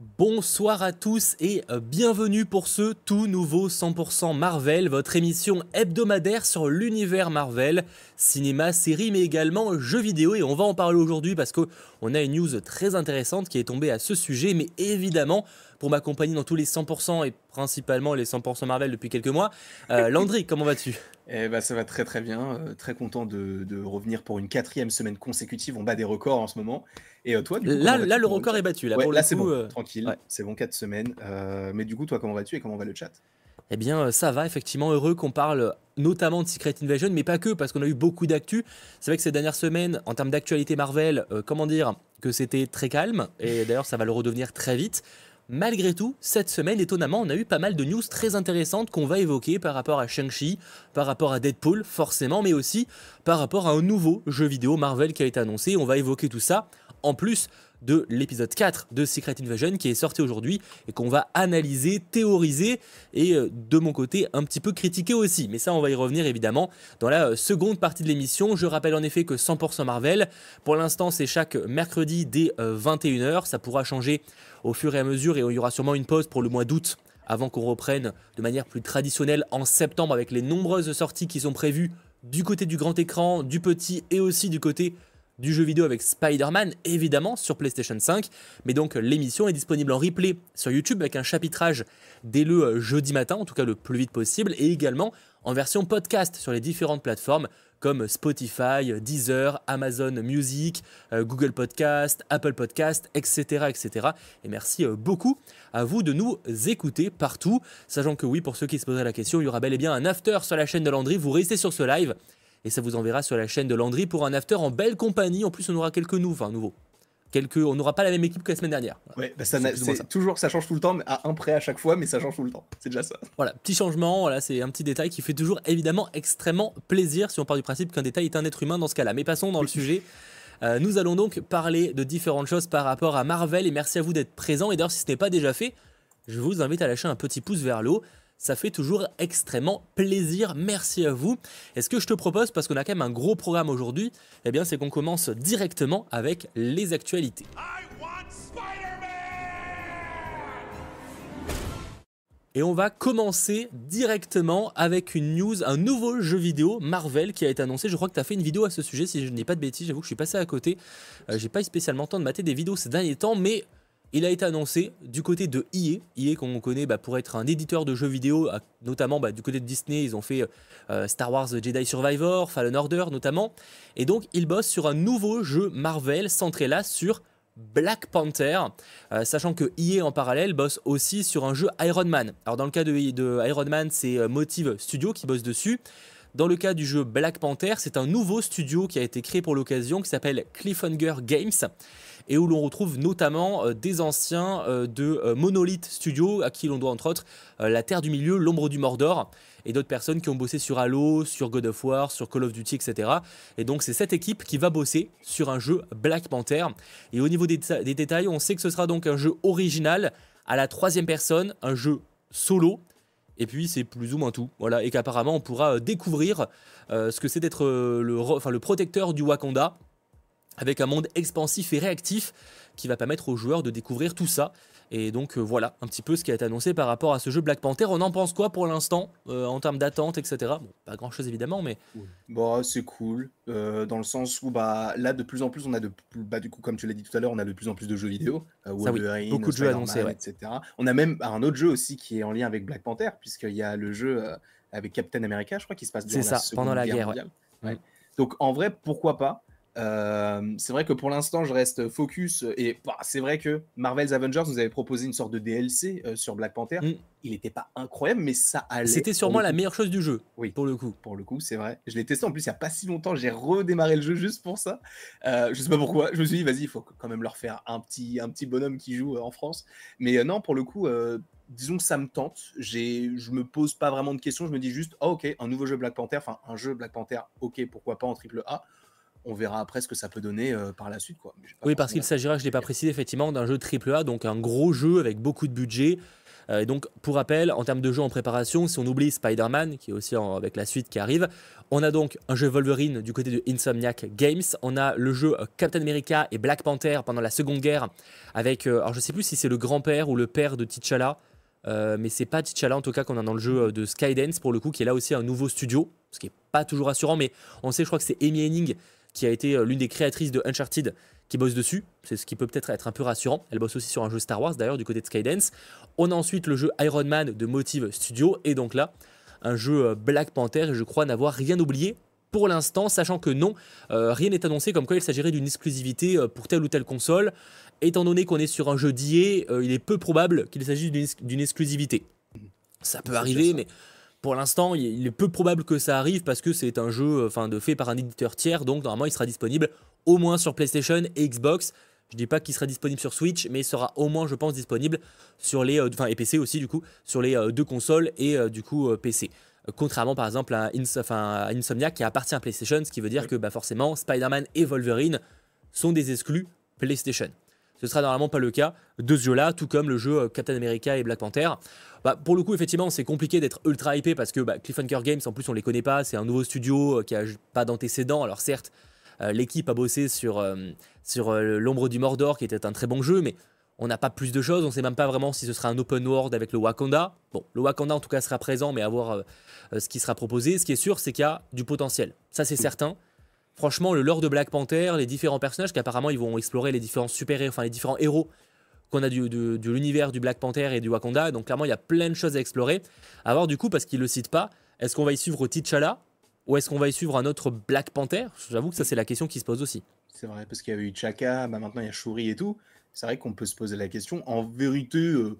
Bonsoir à tous et euh, bienvenue pour ce tout nouveau 100% Marvel, votre émission hebdomadaire sur l'univers Marvel, cinéma, série mais également jeux vidéo. Et on va en parler aujourd'hui parce qu'on a une news très intéressante qui est tombée à ce sujet. Mais évidemment pour m'accompagner dans tous les 100% et principalement les 100% Marvel depuis quelques mois. Euh, Landry, comment vas-tu? Eh ben, ça va très très bien, euh, très content de, de, revenir pour une quatrième semaine consécutive. On bat des records en ce moment. Et euh, toi, du coup, là, là le record est battu. Là, là c'est bon, tranquille, c'est bon, quatre semaines. mais du coup, toi, comment vas-tu et comment va le chat? Eh bien, ça va, effectivement, heureux qu'on parle notamment de Secret Invasion, mais pas que, parce qu'on a eu beaucoup d'actu. C'est vrai que ces dernières semaines, en termes d'actualité Marvel, comment dire, que c'était très calme, et d'ailleurs, ça va le redevenir très vite. Malgré tout, cette semaine, étonnamment, on a eu pas mal de news très intéressantes qu'on va évoquer par rapport à Shang-Chi, par rapport à Deadpool, forcément, mais aussi par rapport à un nouveau jeu vidéo Marvel qui a été annoncé. On va évoquer tout ça, en plus de l'épisode 4 de Secret Invasion qui est sorti aujourd'hui et qu'on va analyser, théoriser et euh, de mon côté un petit peu critiquer aussi. Mais ça on va y revenir évidemment dans la euh, seconde partie de l'émission. Je rappelle en effet que 100% Marvel, pour l'instant c'est chaque mercredi dès 21h, euh, ça pourra changer au fur et à mesure et il y aura sûrement une pause pour le mois d'août avant qu'on reprenne de manière plus traditionnelle en septembre avec les nombreuses sorties qui sont prévues du côté du grand écran, du petit et aussi du côté du jeu vidéo avec Spider-Man, évidemment, sur PlayStation 5. Mais donc l'émission est disponible en replay sur YouTube avec un chapitrage dès le euh, jeudi matin, en tout cas le plus vite possible, et également en version podcast sur les différentes plateformes comme Spotify, Deezer, Amazon Music, euh, Google Podcast, Apple Podcast, etc., etc. Et merci euh, beaucoup à vous de nous écouter partout, sachant que oui, pour ceux qui se poseraient la question, il y aura bel et bien un after sur la chaîne de Landry. Vous restez sur ce live et ça vous enverra sur la chaîne de Landry pour un after en belle compagnie. En plus, on aura quelques nouveaux, enfin nouveaux. Quelques, on n'aura pas la même équipe que la semaine dernière. Ouais, bah ça, toujours, ça change tout le temps, mais à un prêt à chaque fois, mais ça change tout le temps. C'est déjà ça. Voilà, petit changement. Voilà, c'est un petit détail qui fait toujours évidemment extrêmement plaisir si on part du principe qu'un détail est un être humain dans ce cas-là. Mais passons dans le sujet. Euh, nous allons donc parler de différentes choses par rapport à Marvel et merci à vous d'être présents. Et d'ailleurs, si ce n'est pas déjà fait, je vous invite à lâcher un petit pouce vers le haut ça fait toujours extrêmement plaisir. Merci à vous. Et ce que je te propose, parce qu'on a quand même un gros programme aujourd'hui, eh bien, c'est qu'on commence directement avec les actualités. Et on va commencer directement avec une news, un nouveau jeu vidéo Marvel qui a été annoncé. Je crois que tu as fait une vidéo à ce sujet, si je n'ai pas de bêtises. J'avoue que je suis passé à côté. Euh, j'ai pas eu spécialement le temps de mater des vidéos ces derniers temps, mais il a été annoncé du côté de EA, EA qu'on connaît bah, pour être un éditeur de jeux vidéo, notamment bah, du côté de Disney, ils ont fait euh, Star Wars Jedi Survivor, Fallen Order notamment, et donc ils bossent sur un nouveau jeu Marvel centré là sur Black Panther, euh, sachant que EA en parallèle bosse aussi sur un jeu Iron Man. Alors dans le cas de, de Iron Man, c'est euh, Motive Studio qui bosse dessus. Dans le cas du jeu Black Panther, c'est un nouveau studio qui a été créé pour l'occasion qui s'appelle Cliffhanger Games et où l'on retrouve notamment euh, des anciens euh, de euh, Monolith Studio, à qui l'on doit entre autres La Terre du Milieu, L'Ombre du Mordor, et d'autres personnes qui ont bossé sur Halo, sur God of War, sur Call of Duty, etc. Et donc c'est cette équipe qui va bosser sur un jeu Black Panther. Et au niveau des, détails, on sait que ce sera donc un jeu original à la troisième personne, un jeu solo, et puis c'est plus ou moins tout. Voilà, et qu'apparemment on pourra découvrir ce que c'est d'être le, enfin, le protecteur du Wakanda avec un monde expansif et réactif qui va permettre aux joueurs de découvrir tout ça. Et donc euh, voilà un petit peu ce qui a été annoncé par rapport à ce jeu Black Panther. On en pense quoi pour l'instant euh, en termes d'attente, etc. Bon, pas grand chose évidemment, mais. Bon, c'est cool euh, dans le sens où bah là de plus en plus on a de bah du coup comme tu l'as dit tout à l'heure on a de plus en plus de jeux vidéo. Wolverine, beaucoup de jeux annoncés, etc. On a même un autre jeu aussi qui est en lien avec Black Panther puisqu'il y a le jeu avec Captain America, je crois, qui se passe durant la ça, pendant la guerre. Donc en vrai pourquoi pas? Euh, c'est vrai que pour l'instant, je reste focus. Et bah, c'est vrai que Marvel's Avengers nous avait proposé une sorte de DLC euh, sur Black Panther. Mm. Il n'était pas incroyable, mais ça allait. C'était sûrement la meilleure chose du jeu. Oui. Pour le coup. Pour le coup, c'est vrai. Je l'ai testé en plus il n'y a pas si longtemps. J'ai redémarré le jeu juste pour ça. Euh, je sais pas pourquoi. Je me suis dit, vas-y, il faut quand même leur faire un petit, un petit bonhomme qui joue en France. Mais non, pour le coup, disons que ça me tente. Je me pose pas vraiment de questions. Je me dis juste, oh, ok, un nouveau jeu Black Panther. Enfin, un jeu Black Panther, ok, pourquoi pas en triple A on verra après ce que ça peut donner euh, par la suite. Quoi. Oui, parce qu'il s'agira, je ne l'ai pas précisé, effectivement, d'un jeu AAA, donc un gros jeu avec beaucoup de budget. Euh, donc, pour rappel, en termes de jeu en préparation, si on oublie Spider-Man, qui est aussi avec la suite qui arrive, on a donc un jeu Wolverine du côté de Insomniac Games. On a le jeu euh, Captain America et Black Panther pendant la Seconde Guerre, avec, euh, alors je sais plus si c'est le grand-père ou le père de T'Challa, mais c'est pas T'Challa en tout cas qu'on a dans le jeu de Skydance pour le coup, qui est là aussi un nouveau studio, ce qui est pas toujours rassurant, mais on sait, je crois que c'est Amy Henning qui a été l'une des créatrices de Uncharted qui bosse dessus. C'est ce qui peut peut-être être un peu rassurant. Elle bosse aussi sur un jeu Star Wars d'ailleurs du côté de Skydance. On a ensuite le jeu Iron Man de Motive Studio et donc là un jeu euh, Black Panther et je crois n'avoir rien oublié pour l'instant, sachant que non, euh, rien n'est annoncé comme quoi il s'agirait d'une exclusivité euh, pour telle ou telle console. Étant donné qu'on est sur un jeu d'IA, il est peu probable qu'il s'agisse d'une exclusivité. Ça peut arriver, mais pour l'instant, il est peu probable que ça arrive parce que c'est un jeu enfin, de fait par un éditeur tiers, donc normalement il sera disponible au moins sur PlayStation et Xbox. Je dis pas qu'il sera disponible sur Switch, mais il sera au moins, je pense, disponible sur les, euh, enfin et PC aussi du coup, sur les euh, deux consoles et euh, du coup PC. Contrairement par exemple à, Insomniac qui appartient à PlayStation, ce qui veut dire que bah, forcément Spider-Man et Wolverine sont des exclus PlayStation. Ce sera normalement pas le cas de ce jeu-là, tout comme le jeu Captain America et Black Panther. Bah, pour le coup, effectivement, c'est compliqué d'être ultra hypé parce que bah, Cliffhanger Games, en plus, on les connaît pas. C'est un nouveau studio qui a pas d'antécédents. Alors certes, euh, l'équipe a bossé sur, euh, sur euh, l'ombre du Mordor, qui était un très bon jeu, mais on n'a pas plus de choses, on ne sait même pas vraiment si ce sera un open world avec le Wakanda. Bon, le Wakanda en tout cas sera présent, mais à voir ce qui sera proposé. Ce qui est sûr, c'est qu'il y a du potentiel. Ça, c'est certain. Franchement, le lore de Black Panther, les différents personnages qu'apparemment ils vont explorer les différents super enfin les différents héros qu'on a du, de, l'univers du Black Panther et du Wakanda. Donc clairement, il y a plein de choses à explorer. À voir du coup, parce qu'il ne le cite pas, est-ce qu'on va y suivre T'Challa ou est-ce qu'on va y suivre un autre Black Panther? J'avoue que ça, c'est la question qui se pose aussi. C'est vrai, parce qu'il y a eu Chaka, bah maintenant il y a Shuri et tout. C'est vrai qu'on peut se poser la question. En vérité, euh,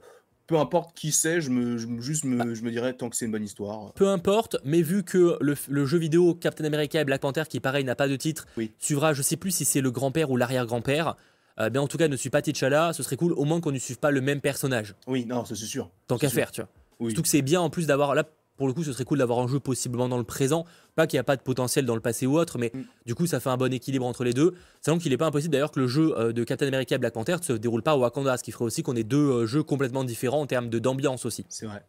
peu importe qui c'est, je me, juste me, je me dirais tant que c'est une bonne histoire. Peu importe, mais vu que le, jeu vidéo Captain America et Black Panther, qui pareil n'a pas de titre, suivra, je sais plus si c'est le grand-père ou l'arrière-grand-père, euh, en tout cas ne suit pas T'Challa, ce serait cool au moins qu'on ne suive pas le même personnage. Oui, non, ça c'est sûr. Tant qu'à faire, tu vois. Surtout que c'est bien en plus d'avoir là pour le coup, ce serait cool d'avoir un jeu possiblement dans le présent. Pas qu'il n'y a pas de potentiel dans le passé ou autre, mais mm. du coup, ça fait un bon équilibre entre les deux. Sachant qu'il n'est pas impossible d'ailleurs que le jeu euh, de Captain America et Black Panther ne se déroule pas au Wakanda, ce qui ferait aussi qu'on ait deux euh, jeux complètement différents en termes d'ambiance aussi. C'est vrai.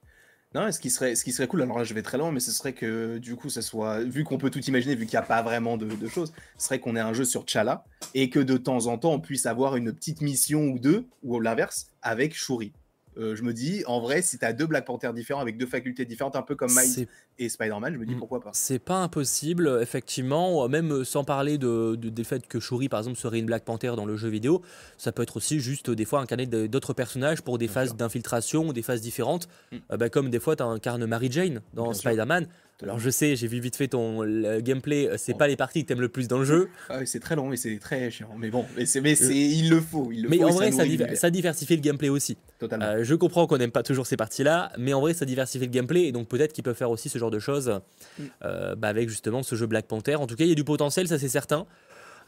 Non, ce qui serait, ce qui serait cool, alors là je vais très loin, mais ce serait que du coup, ça soit, vu qu'on peut tout imaginer, vu qu'il n'y a pas vraiment de, choses, ce serait qu'on ait un jeu sur Chala et que de temps en temps on puisse avoir une petite mission ou deux, ou l'inverse, avec Shuri. Euh, je me dis, en vrai, si tu as deux Black Panther différents avec deux facultés différentes, un peu comme Miles et Spider-Man, je me dis pourquoi pas. C'est pas impossible, effectivement, même sans parler de, des faits que Shuri, par exemple, serait une Black Panther dans le jeu vidéo, ça peut être aussi juste des fois incarner d'autres personnages pour des phases d'infiltration ou des phases différentes, mm. euh, bah, comme des fois tu incarnes Mary Jane dans Spider-Man. Alors je sais, j'ai vu vite fait ton gameplay, c'est pas les parties que t'aimes le plus dans le jeu. Ah c'est très long et c'est très chiant. Mais bon, mais, mais euh, il le faut. Il le mais en vrai, ça, diversifie le gameplay aussi. Totalement. Euh, je comprends qu'on n'aime pas toujours ces parties-là, mais en vrai, ça diversifie le gameplay et donc peut-être qu'ils peuvent faire aussi ce genre de choses mm. euh, bah, avec justement ce jeu Black Panther. En tout cas, il y a du potentiel, ça c'est certain.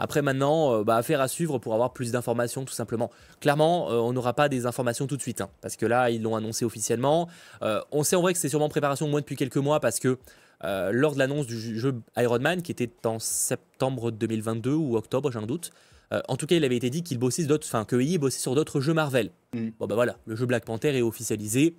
Après maintenant, euh, bah, affaire à suivre pour avoir plus d'informations tout simplement. Clairement, euh, on n'aura pas des informations tout de suite, hein, parce que là, ils l'ont annoncé officiellement. Euh, on sait en vrai que c'est sûrement en préparation moins depuis quelques mois, parce que lors de l'annonce du jeu Iron Man, qui était en septembre 2022 ou octobre, j'ai un doute, en tout cas, il avait été dit qu'il bossait d'autres, enfin que EA bossait sur d'autres jeux Marvel. Mm. Bon bah voilà, le jeu Black Panther est officialisé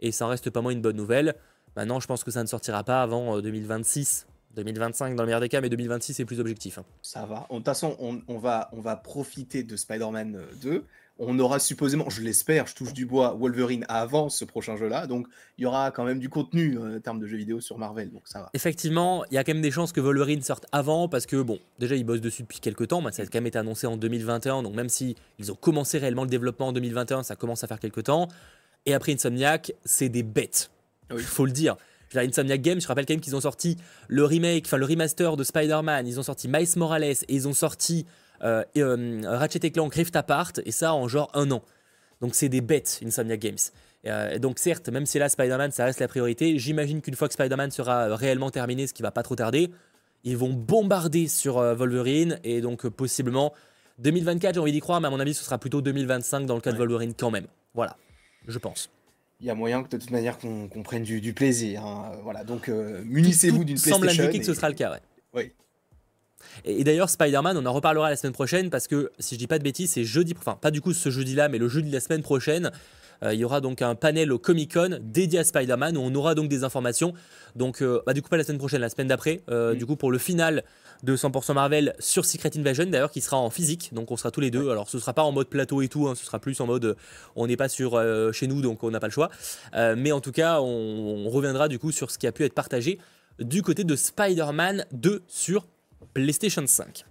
et ça reste pas moins une bonne nouvelle. Maintenant, je pense que ça ne sortira pas avant 2026, 2025 dans le meilleur des cas, mais 2026 c'est plus objectif. Hein. Ça va. De toute façon, on, va, on va profiter de Spider-Man 2. Euh, on aura supposément, je l'espère, je touche du bois, Wolverine avant ce prochain jeu-là. Donc il y aura quand même du contenu euh, en termes de jeux vidéo sur Marvel. Donc ça va. Effectivement, il y a quand même des chances que Wolverine sorte avant parce que, bon, déjà ils bossent dessus depuis quelques temps. ça a quand même été annoncé en 2021. Donc même si ils ont commencé réellement le développement en 2021, ça commence à faire quelques temps. Et après Insomniac, c'est des bêtes. Il faut le dire. Insomniac Games, je rappelle quand même qu'ils ont sorti le remake, enfin le remaster de Spider-Man, ils ont sorti Miles Morales et ils ont sorti euh, euh, Ratchet Clank Rift Apart, et ça en genre un an. Donc c'est des bêtes, Insomniac Games. Euh, donc certes, même si là Spider-Man ça reste la priorité, j'imagine qu'une fois que Spider-Man sera réellement terminé, ce qui va pas trop tarder, ils vont bombarder sur Wolverine et donc possiblement 2024, j'ai envie d'y croire, mais à mon avis ce sera plutôt 2025 dans le cas de Wolverine quand même. Voilà, je pense il y a moyen que de toute manière qu'on prenne du, plaisir. Hein. Voilà, donc euh, munissez-vous d'une PlayStation. semble indiquer que ce sera le cas, ouais. Oui. Et, d'ailleurs, Spider-Man, on en reparlera la semaine prochaine parce que si je dis pas de bêtises, c'est jeudi, enfin pas du coup ce jeudi-là, mais le jeudi de la semaine prochaine, il y aura donc un panel au Comic Con dédié à Spider-Man où on aura donc des informations. Donc, bah, du coup, pas la semaine prochaine, la semaine d'après. Mm. Du coup, pour le final de 100% Marvel sur Secret Invasion, d'ailleurs, qui sera en physique. Donc, on sera tous les deux. Alors, ce sera pas en mode plateau et tout, hein, ce sera plus en mode on n'est pas sur chez nous, donc on n'a pas le choix. mais en tout cas, on, on reviendra du coup sur ce qui a pu être partagé du côté de Spider-Man 2 sur PlayStation 5.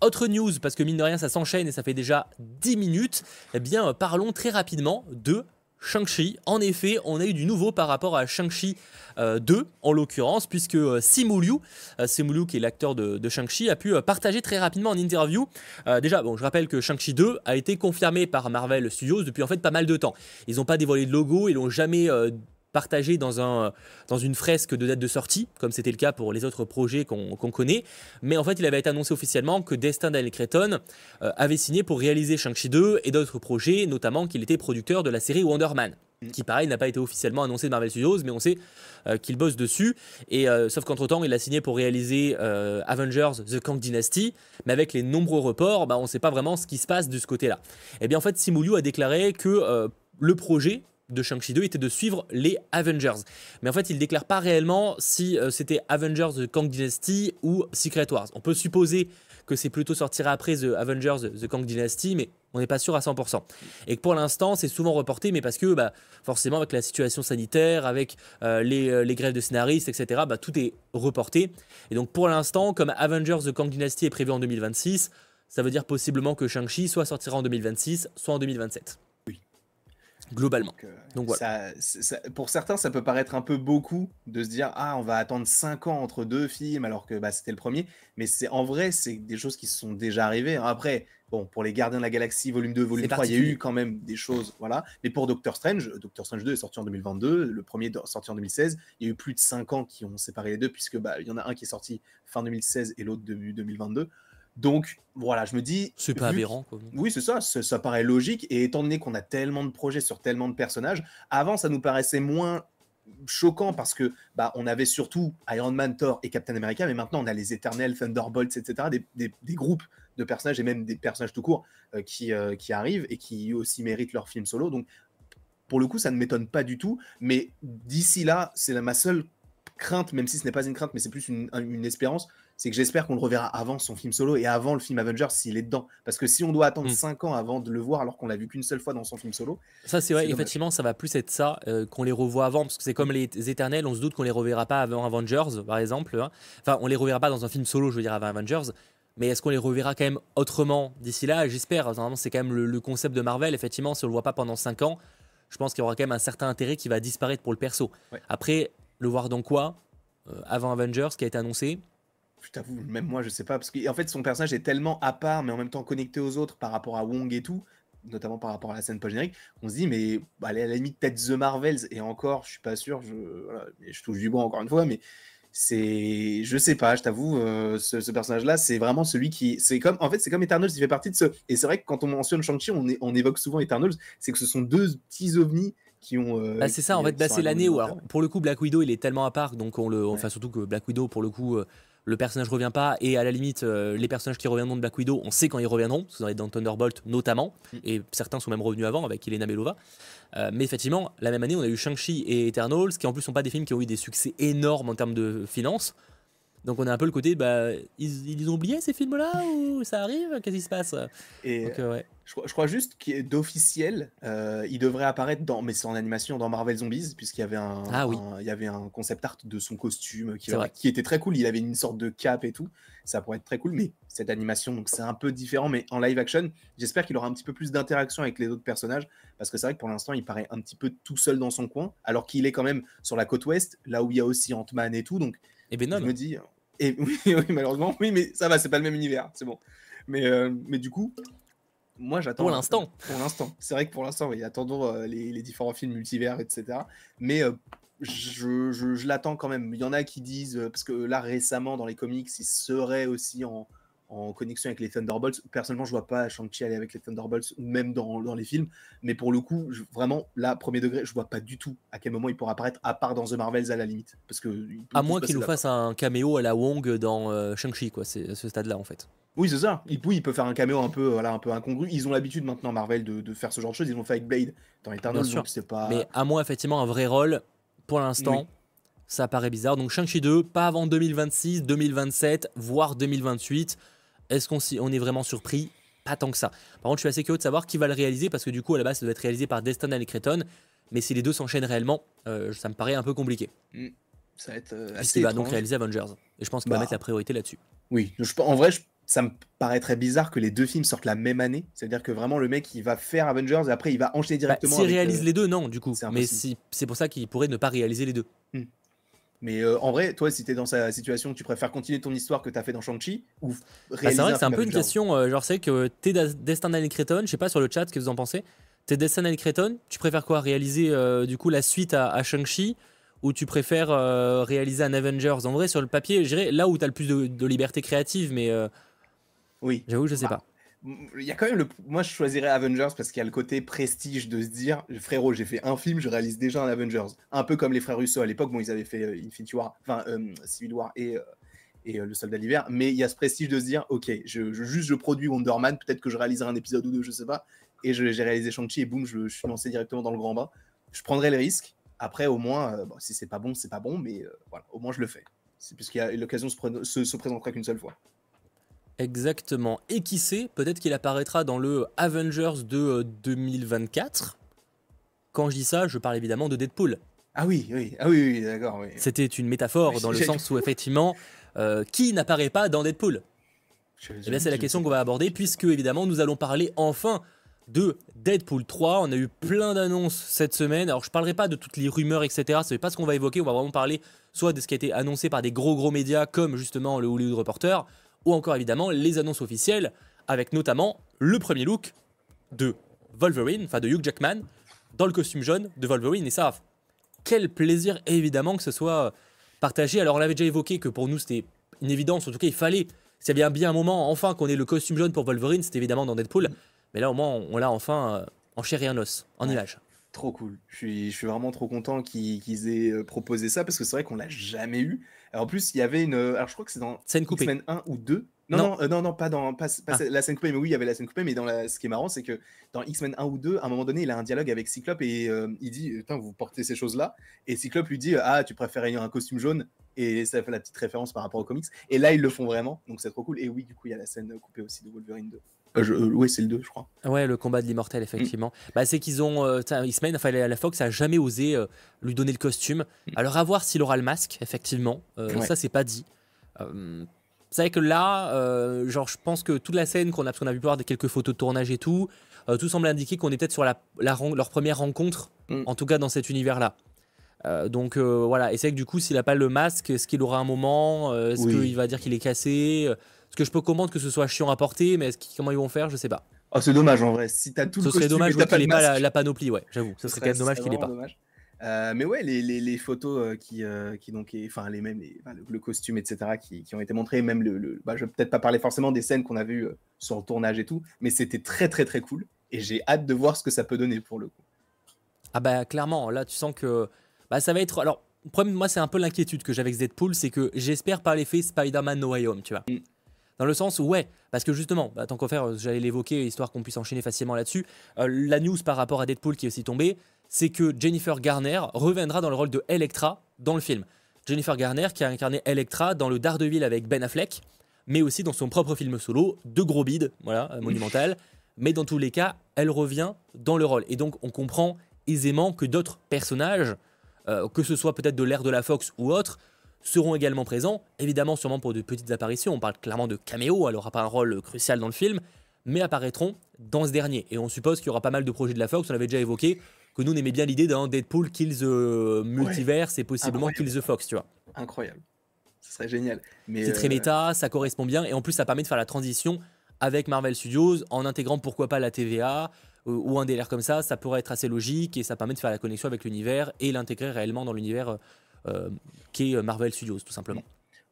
Autre news, parce que mine de rien ça s'enchaîne et ça fait déjà 10 minutes, eh bien parlons très rapidement de Shang-Chi. En effet, on a eu du nouveau par rapport à Shang-Chi 2, euh, en l'occurrence, puisque euh, Simu Liu, euh, qui est l'acteur de, Shang-Chi, a pu partager très rapidement en interview. déjà, bon, je rappelle que Shang-Chi 2 a été confirmé par Marvel Studios depuis en fait pas mal de temps. Ils n'ont pas dévoilé de logo, ils n'ont jamais partagé dans, un, dans une fresque de date de sortie, comme c'était le cas pour les autres projets qu'on connaît. Mais en fait, il avait été annoncé officiellement que Destin Daniel Cretton euh, avait signé pour réaliser Shang-Chi 2 et d'autres projets, notamment qu'il était producteur de la série Wonder Man mm. qui pareil n'a pas été officiellement annoncé de Marvel Studios, mais on sait euh, qu'il bosse dessus. Et euh, sauf qu'entre temps, il a signé pour réaliser Avengers The Kang Dynasty, mais avec les nombreux reports, bah, on ne sait pas vraiment ce qui se passe de ce côté-là. Et eh bien en fait, Simu a déclaré que le projet de Shang-Chi 2 était de suivre les Avengers. Mais en fait, il déclare pas réellement si euh, c'était Avengers The Kang Dynasty ou Secret Wars. On peut supposer que c'est plutôt sortira après The Avengers The Kang Dynasty, mais on n'est pas sûr à 100%. Et que pour l'instant, c'est souvent reporté, mais parce que bah, forcément, avec la situation sanitaire, avec euh, euh, les, grèves de scénaristes, etc., bah, tout est reporté. Et donc pour l'instant, comme Avengers The Kang Dynasty est prévu en 2026, ça veut dire possiblement que Shang-Chi soit sortira en 2026, soit en 2027 globalement. Donc, euh, pour certains, ça peut paraître un peu beaucoup de se dire ah on va attendre 5 ans entre deux films alors que bah, c'était le premier, mais c'est en vrai c'est des choses qui se sont déjà arrivées. Après bon pour les Gardiens de la Galaxie volume 2, volume 3, il y a eu quand même des choses voilà. Mais pour Doctor Strange, Doctor Strange 2 est sorti en 2022, le premier est sorti en 2016. Il y a eu plus de 5 ans qui ont séparé les deux puisque bah il y en a un qui est sorti fin 2016 et l'autre début 2022. Donc voilà, je me dis. C'est pas aberrant. Oui, c'est ça, ça, paraît logique. Et étant donné qu'on a tellement de projets sur tellement de personnages, avant ça nous paraissait moins choquant parce que bah on avait surtout Iron Man, Thor et Captain America, mais maintenant on a les Éternels, Thunderbolts, etc. Des, groupes de personnages et même des personnages tout court euh, qui, euh, qui arrivent et qui aussi méritent leur film solo. Donc pour le coup, ça ne m'étonne pas du tout. Mais d'ici là, c'est ma seule crainte, même si ce n'est pas une crainte, mais c'est plus une, une espérance, c'est que j'espère qu'on le reverra avant son film solo et avant le film Avengers s'il est dedans. Parce que si on doit attendre 5 mm. ans avant de le voir alors qu'on l'a vu qu'une seule fois dans son film solo. Ça, c'est vrai, effectivement, ça va plus être ça, euh, qu'on les revoit avant. Parce que c'est comme les éternels, on se doute qu'on les reverra pas avant Avengers, par exemple. Hein. Enfin, on les reverra pas dans un film solo, je veux dire, avant Avengers. Mais est-ce qu'on les reverra quand même autrement d'ici là? J'espère. Normalement, c'est quand même le, concept de Marvel. Effectivement, si on le voit pas pendant 5 ans, je pense qu'il y aura quand même un certain intérêt qui va disparaître pour le perso. Après, le voir dans quoi? Euh, Avant Avengers, qui a été annoncé je t'avoue, même moi, je sais pas. Parce qu'en fait, son personnage est tellement à part, mais en même temps connecté aux autres par rapport à Wong et tout, notamment par rapport à la scène post-générique. On se dit, mais bah, à la limite, peut-être The Marvels, et encore, je suis pas sûr, je, je touche du bois encore une fois, mais c'est je sais pas je t'avoue euh, ce, personnage là c'est vraiment celui qui c'est comme en fait c'est comme Eternals il fait partie de ce et c'est vrai que quand on mentionne Shang-Chi on, on, évoque souvent Eternals c'est que ce sont deux petits ovnis qui ont euh, bah, c'est ça en fait bah, c'est l'année où alors, pour le coup Black Widow il est tellement à part donc on le enfin surtout que Black Widow pour le coup euh, le personnage revient pas et à la limite euh, les personnages qui reviendront de Black Widow on sait quand ils reviendront parce dans Thunderbolt notamment mm. et certains sont même revenus avant avec Elena Belova euh, mais effectivement la même année on a eu Shang-Chi et Eternals qui en plus sont pas des films qui ont eu des succès énormes en termes de finances donc on a un peu le côté, bah, ils, ont oublié ces films-là ou ça arrive? Qu'est-ce qui se passe? Et euh, je, crois juste d'officiel, euh, il devrait apparaître dans, mais c'est en animation dans Marvel Zombies, puisqu'il y avait un, ah il y avait un concept art de son costume qui, qui, était très cool. Il avait une sorte de cap et tout. Ça pourrait être très cool, mais cette animation, donc c'est un peu différent. Mais en live action, j'espère qu'il aura un petit peu plus d'interaction avec les autres personnages, parce que c'est vrai que pour l'instant, il paraît un petit peu tout seul dans son coin, alors qu'il est quand même sur la côte ouest, là où il y a aussi Ant-Man et tout. Donc et Venom. Je me dis, et oui, oui, malheureusement, oui, mais ça va, c'est pas le même univers, c'est bon. Mais, euh, mais du coup, moi j'attends. Pour l'instant. Pour l'instant. C'est vrai que pour l'instant, oui, attendons euh, les, les, différents films multivers, etc. Mais euh, je, je, je l'attends quand même. Il y en a qui disent, parce que là récemment dans les comics, il serait aussi en, en connexion avec les Thunderbolts. Personnellement, je vois pas Shang-Chi aller avec les Thunderbolts, même dans, dans les films. Mais pour le coup, vraiment, là, premier degré, je vois pas du tout à quel moment il pourra apparaître, à part dans The Marvels à la limite. Parce que à moins qu'il nous fasse un caméo à la Wong dans euh, Shang-Chi, quoi. C'est ce stade-là, en fait. Oui, c'est ça. Il, oui, il peut faire un caméo un peu, voilà, un peu incongru. Ils ont l'habitude maintenant, Marvel, de, de, faire ce genre de choses. Ils l'ont fait avec Blade dans Eternal, donc c'est pas. Mais à moins, effectivement, un vrai rôle, pour l'instant. Ça paraît bizarre. Donc Shang-Chi 2, pas avant 2026, 2027, voire 2028. Est-ce qu'on on est vraiment surpris? Pas tant que ça. Par contre, je suis assez curieux de savoir qui va le réaliser parce que du coup, à la base, ça doit être réalisé par Destin et Cretton. Mais si les deux s'enchaînent réellement, euh, ça me paraît un peu compliqué. Mm. Ça va être euh, assez. Il va donc réaliser Avengers. Et je pense qu'il va bah. mettre la priorité là-dessus. Oui, en vrai, ça me paraît très bizarre que les deux films sortent la même année. C'est-à-dire que vraiment, le mec, il va faire Avengers et après, il va enchaîner bah, directement. S'il réalise euh, les deux, non, du coup. Mais c'est pour ça qu'il pourrait ne pas réaliser les deux. Mm. Mais euh, en vrai, toi, si tu es dans sa situation, tu préfères continuer ton histoire que tu as fait dans Shang-Chi ou bah, C'est vrai que c'est un peu une question. Euh, genre, c'est que t'es Destin Daniel Cretton, je sais pas sur le chat ce que vous en pensez. T'es Destin Daniel Cretton, tu préfères quoi? Réaliser euh, du coup la suite à, Shang-Chi ou tu préfères réaliser un Avengers? En vrai, sur le papier, je dirais là où tu as le plus de, liberté créative, mais. oui. J'avoue, je sais bah, pas il y a quand même le. Moi, je choisirais Avengers parce qu'il y a le côté prestige de se dire, frérot, j'ai fait un film, je réalise déjà un Avengers. Un peu comme les frères Russo à l'époque, bon, ils avaient fait euh, Infinity War, enfin euh, Civil War et, euh, et le Soldat d'hiver. Mais il y a ce prestige de se dire, ok, je, juste je produis Wonder Man, peut-être que je réaliserai un épisode ou deux, je sais pas. Et j'ai réalisé Shang-Chi et boum, je, suis lancé directement dans le grand bain. Je prendrai le risque. Après, au moins, bon, si c'est pas bon, c'est pas bon, mais voilà, au moins je le fais. C'est puisqu'il y a l'occasion se, se, se présentera qu'une seule fois. Exactement. Et qui sait, peut-être qu'il apparaîtra dans le Avengers de 2024. Euh, Quand je dis ça, je parle évidemment de Deadpool. Ah oui, oui, ah oui, d'accord. Oui. C'était une métaphore dans le sens où effectivement, euh, qui n'apparaît pas dans Deadpool? Eh bien, c'est la question qu'on va aborder puisque évidemment nous allons parler enfin de Deadpool 3. On a eu plein d'annonces cette semaine. Alors je parlerai pas de toutes les rumeurs, etc. Ce n'est pas ce qu'on va évoquer. On va vraiment parler soit de ce qui a été annoncé par des gros gros médias comme justement le Hollywood Reporter, ou encore évidemment les annonces officielles, avec notamment le premier look de Wolverine, enfin de Hugh Jackman, dans le costume jaune de Wolverine. Et ça, quel plaisir évidemment que ce soit partagé. Alors on l'avait déjà évoqué que pour nous c'était une évidence, en tout cas il fallait, s'il y avait bien un moment enfin qu'on ait le costume jaune pour Wolverine, c'était évidemment dans Deadpool. Mais là au moins on, l'a enfin euh, en chair et en os, en image. Trop cool. Je suis, je suis vraiment trop content qu'ils aient euh, proposé ça parce que c'est vrai qu'on l'a jamais eu en plus, il y avait une. Alors, je crois que c'est dans X-Men 1 ou 2. Non, non, non, euh, non, pas dans pas, ah. la scène coupée, mais oui, il y avait la scène coupée, mais dans la, ce qui est marrant, c'est que dans X-Men 1 ou 2, à un moment donné, il a un dialogue avec Cyclope et euh, il dit Putain, vous portez ces choses-là. Et Cyclope lui dit Ah, tu préfères un costume jaune Et ça fait la petite référence par rapport aux comics. Et là, ils le font vraiment, donc c'est trop cool. Et oui, du coup, il y a la scène coupée aussi de Wolverine 2. Euh, euh, oui, c'est le 2, je crois. Ouais, le combat de l'immortel, effectivement. Mm. Bah, c'est qu'ils ont. Euh, enfin, la Fox a jamais osé euh, lui donner le costume. Mm. Alors, à voir s'il aura le masque, effectivement. Ça, c'est pas dit. c'est vrai que là, genre, je pense que toute la scène qu'on a, parce qu'on a vu voir des quelques photos de tournage et tout, tout semble indiquer qu'on est peut-être sur la, leur première rencontre, mm. en tout cas dans cet univers-là. donc voilà, et c'est vrai que du coup, s'il n'a pas le masque, est-ce qu'il aura un moment? Est-ce qu'il va dire qu'il est cassé? Ce que je peux comprendre que ce soit chiant à porter, mais comment ils vont faire, je sais pas. Oh, c'est dommage en vrai. Si as tout ce serait dommage qu'il n'ait pas la, panoplie, ouais, j'avoue. Ce, serait quand même dommage qu'il n'ait pas. Euh, mais ouais, les, les, les photos euh, qui, euh, qui donc, enfin les mêmes, le, costume, etc., qui, qui, ont été montrés, même le, le bah, je vais peut-être pas parler forcément des scènes qu'on a vues sur le tournage et tout, mais c'était très très très cool et j'ai hâte de voir ce que ça peut donner pour le coup. Ah bah clairement, là tu sens que bah, ça va être. Alors, problème, moi c'est un peu l'inquiétude que j'avais avec Deadpool, c'est que j'espère par l'effet Spider-Man No Way Home, tu vois. Mm. Dans le sens où, ouais, parce que justement, bah, tant qu'à faire, euh, j'allais l'évoquer, histoire qu'on puisse enchaîner facilement là-dessus. Euh, la news par rapport à Deadpool qui est aussi tombée, c'est que Jennifer Garner reviendra dans le rôle de Elektra dans le film. Jennifer Garner qui a incarné Elektra dans le Daredevil avec Ben Affleck, mais aussi dans son propre film solo, de gros bide, voilà, euh, monumental. mais dans tous les cas, elle revient dans le rôle. Et donc, on comprend aisément que d'autres personnages, que ce soit peut-être de l'ère de la Fox ou autre, seront également présents, évidemment sûrement pour de petites apparitions, on parle clairement de caméo, elle n'aura pas un rôle crucial dans le film, mais apparaîtront dans ce dernier. Et on suppose qu'il y aura pas mal de projets de la Fox, on avait déjà évoqué que nous on aimait bien l'idée d'un Deadpool Kills the Multiverse et possiblement Kills the Fox, tu vois. Incroyable. Ce serait génial. C'est très euh, méta, ça correspond bien, et en plus ça permet de faire la transition avec Marvel Studios en intégrant pourquoi pas la TVA euh, ou un délire comme ça, ça pourrait être assez logique et ça permet de faire la connexion avec l'univers et l'intégrer réellement dans l'univers euh, qui est Marvel Studios, tout simplement.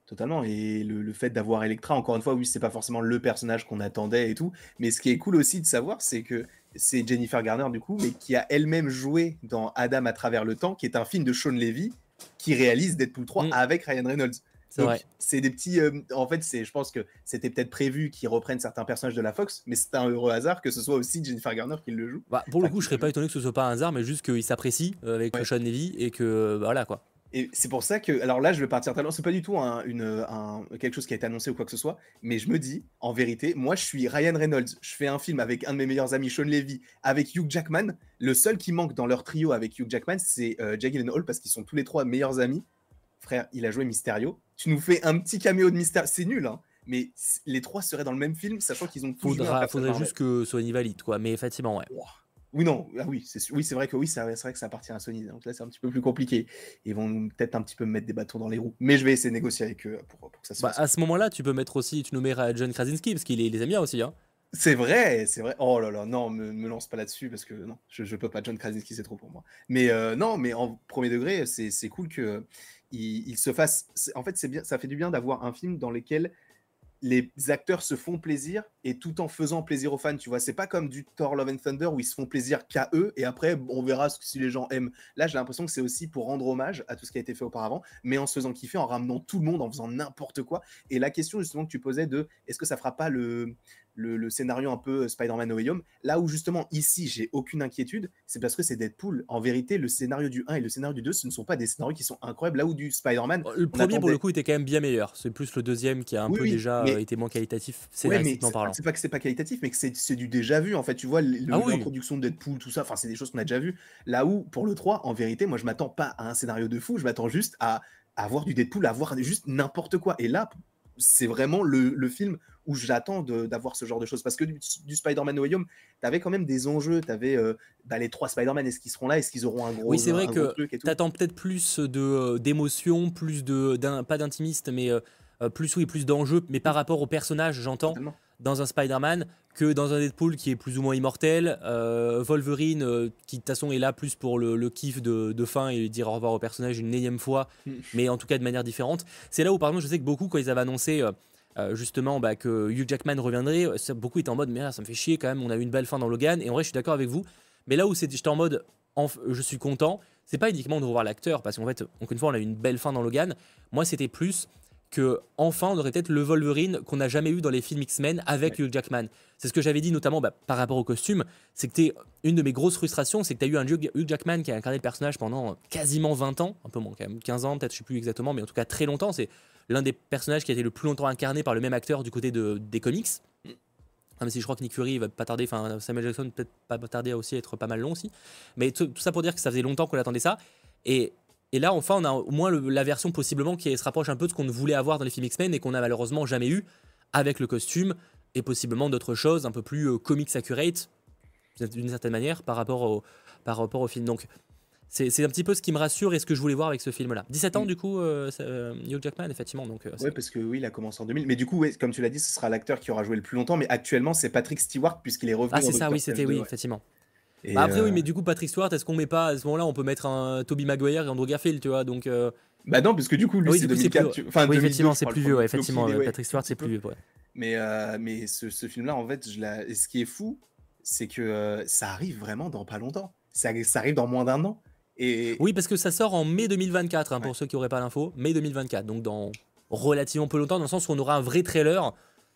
Totalement. Et le, le fait d'avoir Electra, encore une fois, oui, c'est pas forcément le personnage qu'on attendait et tout. Mais ce qui est cool aussi de savoir, c'est que c'est Jennifer Garner, du coup, mais qui a elle-même joué dans Adam à travers le temps, qui est un film de Sean Levy, qui réalise Deadpool 3 Mm. avec Ryan Reynolds. C'est Donc, vrai. C'est des petits. euh, en fait, c'est, je pense que c'était peut-être prévu qu'ils reprennent certains personnages de la Fox, mais c'est un heureux hasard que ce soit aussi Jennifer Garner qui le joue. Bah, pour le coup, je serais pas étonné que ce soit pas un hasard, mais juste qu'il s'apprécie euh, avec Ouais. Sean Levy et que euh, bah, voilà quoi. Et c'est pour ça que, alors là, je vais partir tellement, c'est pas du tout un, une, un- quelque chose qui a été annoncé ou quoi que ce soit, mais je me dis, en vérité, moi, je suis Ryan Reynolds, je fais un film avec un de mes meilleurs amis, Sean Levy, avec Hugh Jackman. Le seul qui manque dans leur trio avec Hugh Jackman, c'est euh, Jake Gyllenhaal parce qu'ils sont tous les trois meilleurs amis. Frère, il a joué Mysterio. Tu nous fais un petit caméo de Mysterio, c'est nul, hein. Mais les trois seraient dans le même film, sachant qu'ils ont un Faudra, faudrait juste que Sony valide quoi. Mais effectivement, ouais. Oui, non, ah oui, c'est oui, vrai que oui, ça- c'est vrai que ça appartient à Sony. Donc là, c'est un petit peu plus compliqué. Ils vont nous- peut-être un petit peu me mettre des bâtons dans les roues. Mais je vais essayer de négocier avec eux pour, pour que ça se Bah, fasse. à ce moment-là, tu peux mettre aussi, tu nommerais John Krasinski parce qu'il les, les aime bien aussi. Hein. C'est vrai, c'est vrai. Oh là là, non, me, me lance pas là-dessus parce que non, je, je peux pas. John Krasinski, c'est trop pour moi. Mais euh, non, mais en premier degré, c'est cool que il, il se fasse. En fait, c'est bien, ça fait du bien d'avoir un film dans lequel les acteurs se font plaisir et tout en faisant plaisir aux fans, tu vois. C'est pas comme du Thor Love and Thunder où ils se font plaisir qu'à eux et après on verra si les gens aiment. Là, j'ai l'impression que c'est aussi pour rendre hommage à tout ce qui a été fait auparavant, mais en se faisant kiffer, en ramenant tout le monde, en faisant n'importe quoi. Et la question justement que tu posais de est-ce que ça fera pas le, le, le scénario un peu euh, Spider-Man No Way Home, là où justement ici j'ai aucune inquiétude, c'est parce que c'est Deadpool. En vérité, le scénario du 1 et le scénario du 2, ce ne sont pas des scénarios qui sont incroyables, là où du Spider-Man, Le premier, pour le coup, était quand même bien meilleur. C'est plus le deuxième qui a un Oui, peu oui, déjà mais- euh, été moins qualitatif Ouais, scénaristiquement c'est parlant. c'est pas que c'est pas qualitatif, mais que c'est c'est du déjà vu. En fait, tu vois, Ah oui. l'introduction de Deadpool, tout ça, enfin, c'est des choses qu'on a déjà vues. Là où, pour le 3, en vérité, moi, je m'attends pas à un scénario de fou, je m'attends juste à, à voir du Deadpool, à voir juste n'importe quoi. Et là, c'est vraiment le, le film où j'attends d'avoir ce genre de choses. Parce que du, du Spider-Man No Way Home, t'avais quand même des enjeux, t'avais euh, bah, les trois Spider-Man, est-ce qu'ils seront là, est-ce qu'ils auront un gros, Oui, c'est vrai un que T'attends peut-être plus de euh, d'émotion, plus de pas d'intimiste, mais euh, plus oui, plus d'enjeux, mais par rapport au personnage, j'entends, dans un Spider-Man que dans un Deadpool qui est plus ou moins immortel, euh, Wolverine euh, qui de toute façon est là plus pour le, le kiff de, de fin et dire au revoir au personnage une énième fois, Mm. mais en tout cas de manière différente. C'est là où par exemple je sais que beaucoup quand ils avaient annoncé euh, justement bah, que Hugh Jackman reviendrait, euh, ça- beaucoup étaient en mode mais là, ça me fait chier quand même, on a eu une belle fin dans Logan et en vrai je suis d'accord avec vous, mais là où c'était- j'étais en mode je suis content, c'est pas uniquement de revoir l'acteur parce qu'en fait encore une fois on a eu une belle fin dans Logan, moi c'était plus que enfin on aurait peut-être le Wolverine qu'on n'a jamais eu dans les films X-Men avec Hugh Jackman. C'est ce que j'avais dit notamment bah, par rapport au costume, c'est que t'es une de mes grosses frustrations, c'est que tu as eu un Hugh Hugh Jackman qui a incarné le personnage pendant quasiment 20 ans, un peu moins quand même, 15 ans peut-être, je sais plus exactement, mais en tout cas très longtemps. C'est l'un des personnages qui a été le plus longtemps incarné par le même acteur du côté de, des comics. Même si je crois que Nick Fury va pas tarder, enfin Samuel Jackson peut-être pas tarder à aussi être pas mal long aussi. Mais tout, tout ça pour dire que ça faisait longtemps qu'on attendait ça. Et, et là, enfin, on a au moins le- la version possiblement qui se rapproche un peu de ce qu'on voulait avoir dans les films X-Men et qu'on a malheureusement jamais eu avec le costume et possiblement d'autres choses un peu plus euh, comics accurate d'une certaine manière par rapport au, par rapport au film. Donc c'est un petit peu ce qui me rassure et ce que je voulais voir avec ce film-là. 17 ans Mm. du coup, euh, euh, Hugh Jackman effectivement. Donc euh, Ouais, parce que oui, il a commencé en 2000. Mais du coup, ouais, comme tu l'as dit, ce sera l'acteur qui aura joué le plus longtemps. Mais actuellement, c'est Patrick Stewart, puisqu'il est revenu ah c'est ça, oui, c'était 2, oui, ouais. effectivement. Bah après euh, oui, mais du coup Patrick Stewart, est-ce qu'on met pas à ce moment-là, on peut mettre un Toby Maguire et Andrew Garfield, tu vois Donc euh, Bah non, parce que du coup, lui, oui, c'est du coup, c'est 2004. plus- tu- Enfin, oui, 2002, effectivement, c'est plus vieux, ouais, effectivement, euh, Patrick Stewart, c'est plus vieux. Mais, euh, mais ce, ce film-là, en fait, je la... et ce qui est fou, c'est que euh, ça arrive vraiment dans pas longtemps. Ça, ça arrive dans moins d'un an. Et Oui, parce que ça sort en mai 2024, hein, pour Ouais. ceux qui n'auraient pas l'info. Mai 2024, donc dans relativement peu longtemps, dans le sens où on aura un vrai trailer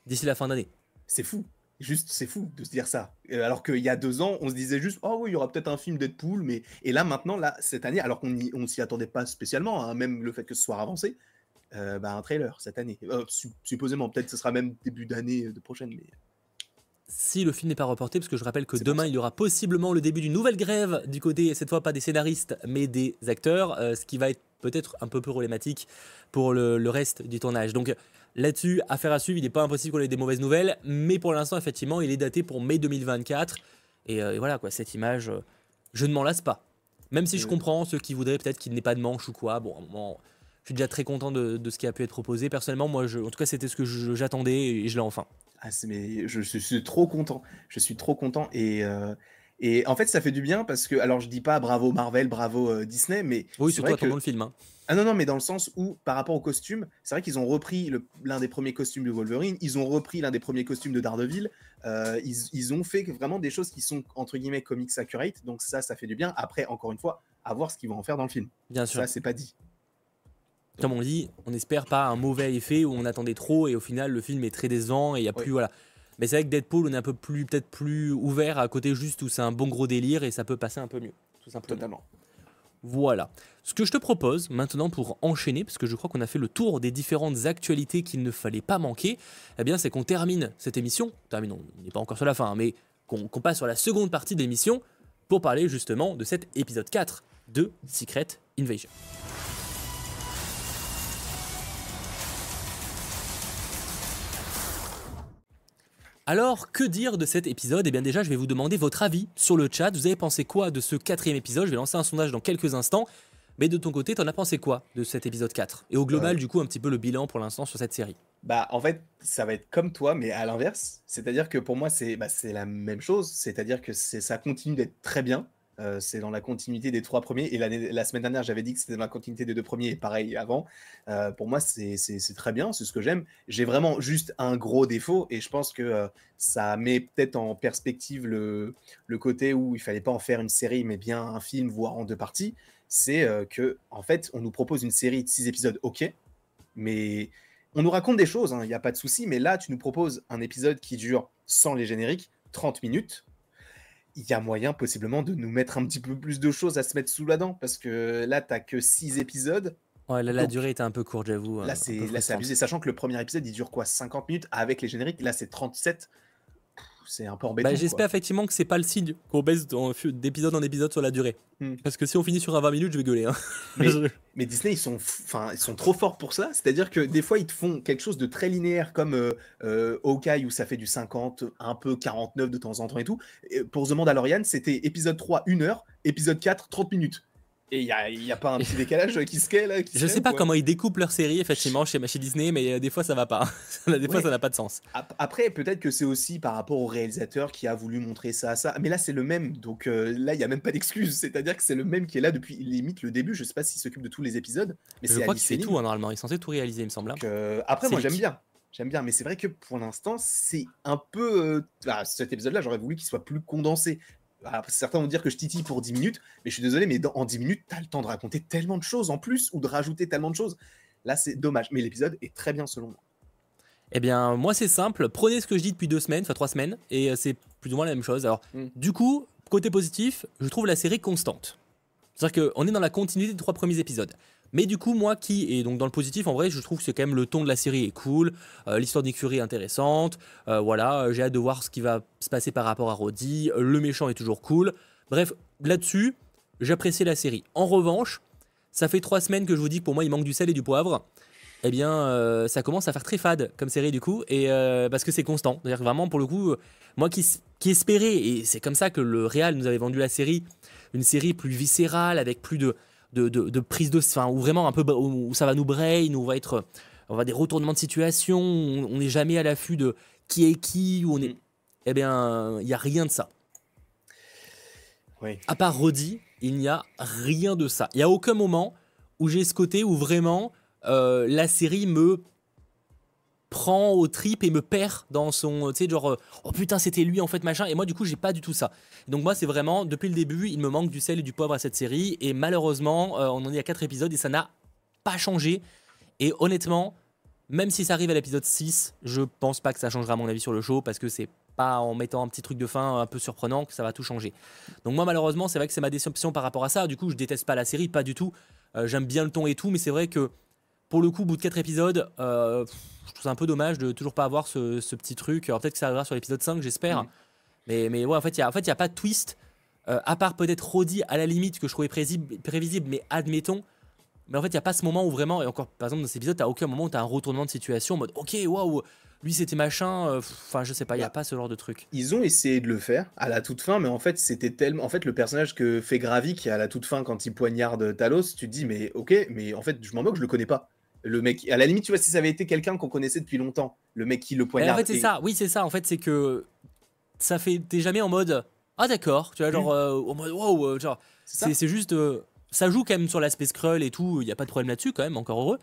d'ici la fin d'année. c'est fou. Juste, c'est fou de se dire ça. Euh, Alors qu'il y a deux ans, on se disait juste, oh oui, il y aura peut-être un film Deadpool, mais et là maintenant, là, cette année, alors qu'on on s'y attendait pas spécialement, hein, même le fait que ce soit avancé, euh, bah, un trailer cette année. Euh, su- supposément, peut-être ce sera même début d'année de prochaine, mais Si le film n'est pas reporté, parce que je rappelle que demain il y aura possiblement le début d'une nouvelle grève du côté, cette fois pas des scénaristes, mais des acteurs, euh, ce qui va être peut-être un peu problématique pour le, le reste du tournage. Donc là-dessus, affaire à suivre, il n'est pas impossible qu'on ait des mauvaises nouvelles, mais pour l'instant, effectivement, il est daté pour mai 2024. Et, euh, et voilà, quoi, cette image, euh, je ne m'en lasse pas. Même si je comprends ceux qui voudraient peut-être qu'il n'ait pas de manche ou quoi. Bon, à un moment, je suis déjà très content de, de ce qui a pu être proposé. Personnellement, moi, je, en tout cas, c'était ce que j'attendais et je l'ai enfin. Ah, mais je, je suis trop content. Je suis trop content. Et, euh, Et en fait, ça fait du bien parce que, alors je dis pas bravo Marvel, bravo euh, Disney, mais Oui, c'est surtout vrai que. attendant le film. hein. Ah non, non, mais dans le sens où, par rapport au costume, c'est vrai qu'ils ont repris l'un des premiers costumes de Wolverine, ils ont repris l'un des premiers costumes de Daredevil, euh, ils, ils ont fait vraiment des choses qui sont, entre guillemets, comics accurate, donc ça, ça fait du bien. Après, encore une fois, à voir ce qu'ils vont en faire dans le film. Bien sûr. Ça, c'est pas dit. Comme on dit, on n'espère pas un mauvais effet où on attendait trop et au final le film est très décevant et il y a Oui. plus voilà. Mais c'est vrai que Deadpool on est un peu plus peut-être plus ouvert à côté juste où c'est un bon gros délire et ça peut passer un peu mieux tout simplement. Totalement. Voilà. Ce que je te propose maintenant pour enchaîner, parce que je crois qu'on a fait le tour des différentes actualités qu'il ne fallait pas manquer, eh bien c'est qu'on termine cette émission. Termine, on n'est pas encore sur la fin, hein, mais qu'on qu'on passe sur la seconde partie de l'émission pour parler justement de cet épisode 4 de Secret Invasion. Alors, que dire de cet épisode? Eh bien déjà, je vais vous demander votre avis sur le chat. Vous avez pensé quoi de ce quatrième épisode? Je vais lancer un sondage dans quelques instants. Mais de ton côté, t'en as pensé quoi de cet épisode 4 Et au global, Ouais. du coup, un petit peu le bilan pour l'instant sur cette série. Bah, en fait, ça va être comme toi, mais à l'inverse. C'est-à-dire que pour moi, c'est bah, c'est la même chose. C'est-à-dire que ça continue d'être très bien. Euh, c'est dans la continuité des trois premiers. Et la semaine dernière, j'avais dit que c'était dans la continuité des deux premiers, et pareil avant. Euh, pour moi, c'est très bien, c'est ce que j'aime. J'ai vraiment juste un gros défaut, et je pense que euh, ça met peut-être en perspective le, côté où il fallait pas en faire une série, mais bien un film, voire en deux parties. C'est que, en fait, on nous propose une série de six épisodes, ok, mais on nous raconte des choses, il n'y a pas de souci, mais là, tu nous proposes un épisode qui dure, sans les génériques, 30 minutes. Il y a moyen possiblement de nous mettre un petit peu plus de choses à se mettre sous la dent, parce que là, tu que 6 épisodes. Ouais, là, la Donc, durée était un peu courte, j'avoue. un Là, c'est abusé, sachant que le premier épisode, il dure quoi 50 minutes avec les génériques. Là, c'est 37. C'est un peu embêtant. Bah. J'espère effectivement que c'est pas le signe qu'on baisse d'épisode en épisode sur la durée. Hmm. Parce que si on finit sur un 20 minutes, je vais gueuler. hein. Mais- Disney, ils sont, ils sont trop forts pour ça. C'est-à-dire que des fois, ils te font quelque chose de très linéaire, comme euh, euh, Hawkeye, où ça fait du 50, un peu 49 de temps en temps et tout. Et pour The Mandalorian, c'était épisode 3, 1 heure, épisode 4, 30 minutes. Et il n'y a, y a pas un petit décalage qui se crée là qui Je sais pas comment ils découpent leur série, effectivement, chez, chez Disney, mais euh, des fois ça va pas. des fois ça n'a pas de sens. Ap- Après, peut-être que c'est aussi par rapport au réalisateur qui a voulu montrer ça à ça. Mais là, c'est le même. Donc euh, là, il n'y a même pas d'excuse. C'est-à-dire que c'est le même qui est là depuis limite le début. Je sais pas s'il s'occupe de tous les épisodes. Mais Je c'est crois qu'il fait tout hein, normalement. Il est censé tout réaliser, il me semble. hein. Donc, euh, après, moi, j'aime bien. J'aime bien, mais c'est vrai que pour l'instant, c'est un peu. euh, ah, cet épisode-là, j'aurais voulu qu'il soit plus condensé. Ah, certains vont dire que je titille pour 10 minutes, mais je suis désolé, mais dans- en 10 minutes, tu as le temps de raconter tellement de choses en plus ou de rajouter tellement de choses. Là, c'est dommage. Mais l'épisode est très bien selon moi. Eh bien, moi, c'est simple. Prenez ce que je dis depuis deux semaines, enfin trois semaines, et euh, c'est plus ou moins la même chose. Alors, Mm. du coup, côté positif, je trouve la série constante. C'est-à-dire qu'on est dans la continuité des trois premiers épisodes. Mais du coup, moi qui est donc dans le positif, en vrai, je trouve que c'est quand même le ton de la série est cool, euh, l'histoire de Fury est intéressante, euh, voilà, euh, j'ai hâte de voir ce qui va se passer par rapport à Roddy, le méchant est toujours cool. Bref, là-dessus, j'apprécie la série. En revanche, ça fait trois semaines que je vous dis que pour moi, il manque du sel et du poivre eh bien, ça commence à faire très fade comme série du coup, et parce que c'est constant. C'est-à-dire vraiment, pour le coup, moi qui, qui espérais, et c'est comme ça que le Real nous avait vendu la série, une série plus viscérale, avec plus de, de, de, de prise de. Enfin, où vraiment un peu. où ça va nous brain, où on va être. On va avoir des retournements de situation, on on n'est jamais à l'affût de qui est qui, où on est. Eh bien, il n'y a rien de ça. Oui. À part Roddy, il n'y a rien de ça. Il n'y a aucun moment où j'ai ce côté où vraiment euh, la série me prend au trip et me perd dans son tu sais genre euh, oh putain c'était lui en fait machin. Et moi du coup j'ai pas du tout ça. Donc moi c'est vraiment depuis le début il me manque du sel et du poivre à cette série. Et malheureusement euh, on en est à 4 épisodes et ça n'a pas changé. Et honnêtement même si ça arrive à l'épisode 6 je pense pas que ça changera mon avis sur le show parce que c'est pas en mettant un petit truc de fin un peu surprenant que ça va tout changer. Donc moi malheureusement c'est vrai que c'est ma déception par rapport à ça. Du coup je déteste pas la série pas du tout. Euh, j'aime bien le ton et tout mais c'est vrai que pour le coup, au bout de 4 épisodes, euh, je trouve ça un peu dommage de toujours pas avoir ce, ce petit truc. Alors peut-être que ça arrivera sur l'épisode 5, j'espère. Mais, mais ouais, en fait, il n'y a, en fait, y a pas de twist. euh, à part peut-être Roddy à la limite que je trouvais prévisible, prévisible mais admettons. Mais en fait, il n'y a pas ce moment où vraiment, et encore par exemple dans cet épisode, tu n'as aucun moment où tu as un retournement de situation en mode ok, waouh, lui c'était machin. euh, Enfin, je sais pas, il n'y a Bah, pas ce genre de truc. Ils ont essayé de le faire à la toute fin, mais en fait, c'était tellement. En fait, le personnage que fait Gravik à la toute fin, quand il poignarde Talos, tu te dis, mais ok, mais en fait, je m'en moque, je le connais pas. Le mec, à la limite, tu vois, si ça avait été quelqu'un qu'on connaissait depuis longtemps, le mec qui le Mais en poignarde. fait, c'est et- ça. Oui, c'est ça. En fait, c'est que ça fait. T'es jamais en mode. Ah d'accord, tu vois, genre, euh, au mode, wow, euh, genre, C'est juste. euh, ça joue quand même sur l'aspect scroll et tout, il n'y a pas de problème là-dessus quand même, encore heureux.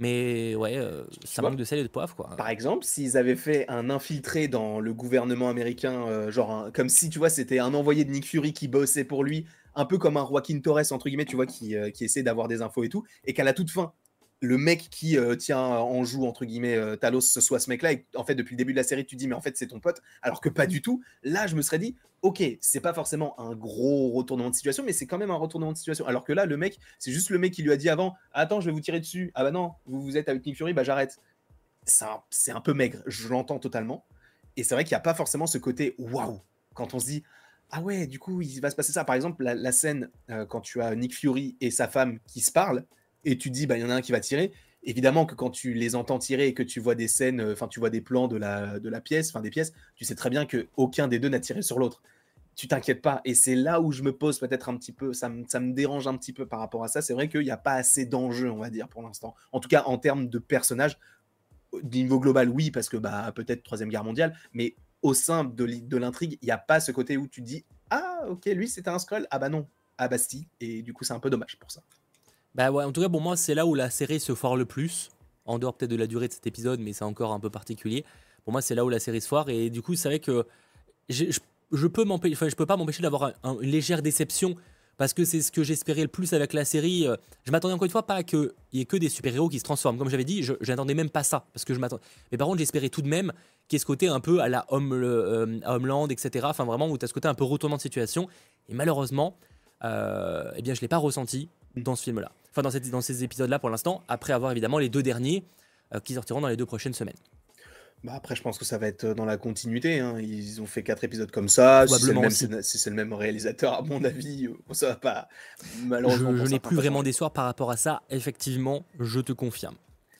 Mais ouais, euh, ça vois manque de sel et de poivre quoi. Par exemple, s'ils avaient fait un infiltré dans le gouvernement américain, euh, genre un- comme si tu vois c'était un envoyé de Nick Fury qui bossait pour lui, un peu comme un Joaquin Torres entre guillemets, tu vois, qui, euh, qui essaie d'avoir des infos et tout, et qu'à la toute fin, le mec qui euh, tient en joue entre guillemets euh, Talos, ce soit ce mec-là, et en fait depuis le début de la série tu dis mais en fait c'est ton pote, alors que pas du tout. Là je me serais dit ok c'est pas forcément un gros retournement de situation, mais c'est quand même un retournement de situation. Alors que là le mec c'est juste le mec qui lui a dit avant attends je vais vous tirer dessus, ah bah non vous vous êtes avec Nick Fury, bah j'arrête c'est un, un peu maigre, je l'entends totalement. Et c'est vrai qu'il n'y a pas forcément ce côté waouh quand on se dit ah ouais, du coup, il va se passer ça. Par exemple, la, la scène euh, quand tu as Nick Fury et sa femme qui se parlent et tu dis bah il y en a un qui va tirer. Évidemment que quand tu les entends tirer et que tu vois des scènes, euh, enfin tu vois des plans de la, de la pièce, enfin des pièces, tu sais très bien que aucun des deux n'a tiré sur l'autre. Tu t'inquiètes pas. Et c'est là où je me pose peut-être un petit peu, ça me, ça me dérange un petit peu par rapport à ça. C'est vrai qu'il n'y a pas assez d'enjeux, on va dire, pour l'instant. En tout cas, en termes de personnages, au niveau global, oui, parce que bah, peut-être Troisième Guerre mondiale, mais au sein de, l'i- de l'intrigue, il n'y a pas ce côté où tu dis Ah, ok, lui c'était un scroll, ah bah non, ah bah si, et du coup c'est un peu dommage pour ça. Bah en tout cas, pour moi, c'est là où la série se foire le plus. En dehors peut-être de la durée de cet épisode, mais c'est encore un peu particulier. Pour moi, c'est là où la série se foire. Et du coup, c'est vrai que je, peux m'empêcher, enfin, je peux pas m'empêcher d'avoir un- un- une légère déception parce que c'est ce que j'espérais le plus avec la série. Euh, Je m'attendais encore une fois pas à qu'il y ait que des super-héros qui se transforment. Comme j'avais dit, je n'attendais même pas ça parce que je. Mais par contre, j'espérais tout de même qu'il y ait ce côté un peu à la euh, à Homeland, etc. Enfin, vraiment où tu as ce côté un peu retournement de situation. Et malheureusement, euh, eh bien, je l'ai pas ressenti dans ce film-là. Enfin, dans, cette- dans ces épisodes-là pour l'instant, après avoir évidemment les deux derniers euh, qui sortiront dans les deux prochaines semaines. Bah après, je pense que ça va être dans la continuité. hein. Ils ont fait quatre épisodes comme ça. Si c'est le, même, aussi. scéna- si c'est le même réalisateur, à mon avis, euh, ça va pas. Je, Malheureusement. je pour n'ai plus vraiment d'espoir par rapport à ça. Effectivement, je te confirme.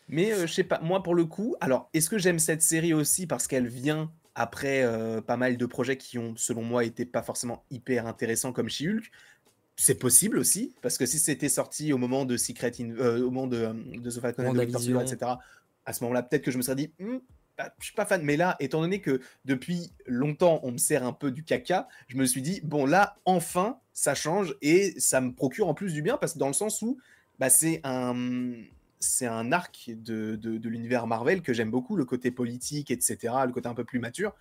Mais euh, je sais pas, moi pour le coup, alors est-ce que j'aime cette série aussi parce qu'elle vient après euh, pas mal de projets qui ont, selon moi, été pas forcément hyper intéressants comme She-Hulk? C'est possible aussi, parce que si c'était sorti au moment de Secret, In- euh, au moment de, euh, de The Falcon and the Winter Soldier, WandaVision. etc., à ce moment-là, peut-être que je me serais dit, Hmm, bah, je suis pas fan. Mais là, étant donné que depuis longtemps, on me sert un peu du caca, je me suis dit, bon là, enfin, ça change et ça me procure en plus du bien, parce que dans le sens où bah, c'est un c'est un arc de, de, de l'univers Marvel que j'aime beaucoup, le côté politique, etc., le côté un peu plus mature.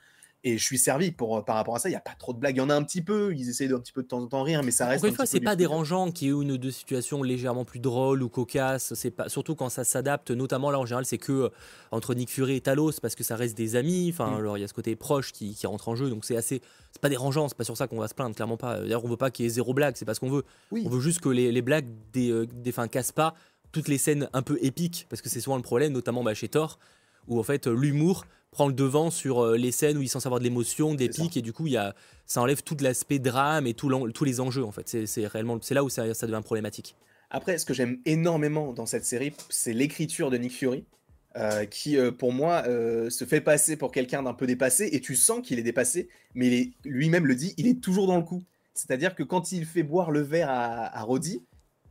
Et je suis servi pour, par rapport à ça. Il n'y a pas trop de blagues. Il y en a un petit peu. Ils essayent d'un petit peu de temps en temps rire, mais ça reste. Encore une un fois, c'est pas plaisir. dérangeant qu'il y ait une ou deux situations légèrement plus drôles ou cocasses. C'est pas surtout quand ça s'adapte. Notamment là en général, c'est que euh, entre Nick Fury et Talos parce que ça reste des amis. Enfin, Mm. alors il y a ce côté proche qui, qui rentre en jeu. Donc c'est assez. C'est pas dérangeant. C'est pas sur ça qu'on va se plaindre. Clairement pas. D'ailleurs, on veut pas qu'il y ait zéro blague. C'est pas ce qu'on veut. Oui. On veut juste que les, les blagues des, euh, des fins cassent pas toutes les scènes un peu épiques parce que c'est souvent le problème, notamment bah, chez Thor, où en fait l'humour prend le devant sur euh, les scènes où il censé avoir de l'émotion, des ça. pics et du coup il y a, ça enlève tout l'aspect drame et tout tous les enjeux en fait. C'est- réellement c'est là où ça, ça devient problématique. Après, ce que j'aime énormément dans cette série, c'est l'écriture de Nick Fury, euh, qui, euh, pour moi, euh, se fait passer pour quelqu'un d'un peu dépassé, et tu sens qu'il est dépassé, mais lui-même le dit, il est toujours dans le coup. C'est-à-dire que quand il fait boire le verre à, à Roddy,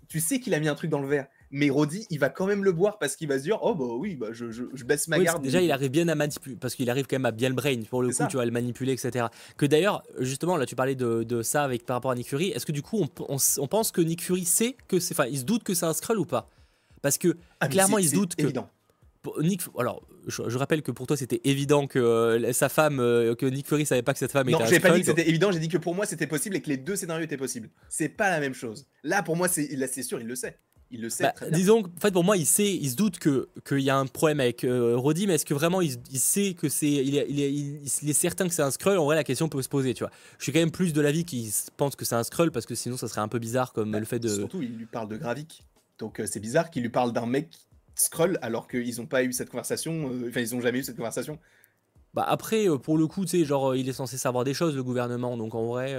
tu sais qu'il a mis un truc dans le verre, mais Roddy, il va quand même le boire parce qu'il va se dire, oh bah oui, bah, je, je- je baisse ma Oui, garde. déjà il arrive bien à manipuler parce qu'il arrive quand même à bien le brain pour le coup ça. tu vas le manipuler etc. Que d'ailleurs justement là tu parlais de, de ça avec par rapport à Nick Fury. Est-ce que du coup on, on pense que Nick Fury sait que c'est enfin il se doute que c'est un Skrull ou pas? Parce que Ah, clairement, il se doute que- évident. Nick, alors, je, je rappelle que pour toi, c'était évident que euh, sa femme, euh, que Nick Fury savait pas que cette femme Non, était un j'ai pas dit que c'était évident, j'ai dit que pour moi c'était possible et que les deux scénarios étaient possibles. C'est pas la même chose. Là, pour moi, c'est là, c'est sûr, il le sait. Il le sait Bah, très bien. disons, en fait, pour moi, il sait, il se doute que qu'il y a un problème avec euh, Roddy, mais est-ce que vraiment il, il sait que c'est, il est, il, est, il- il est certain que c'est un Skrull? En vrai, la question peut se poser, tu vois. Je suis quand même plus de l'avis qu'il pense que c'est un Skrull parce que sinon, ça serait un peu bizarre comme Bah, le fait de. Surtout, il lui parle de Gravik. Donc euh, c'est bizarre qu'il lui parle d'un mec Skrull alors qu'ils n'ont pas eu cette conversation. euh, Enfin, ils n'ont jamais eu cette conversation. Bah après, euh, pour le coup, tu sais, genre, il est censé savoir des choses, le gouvernement, donc en vrai.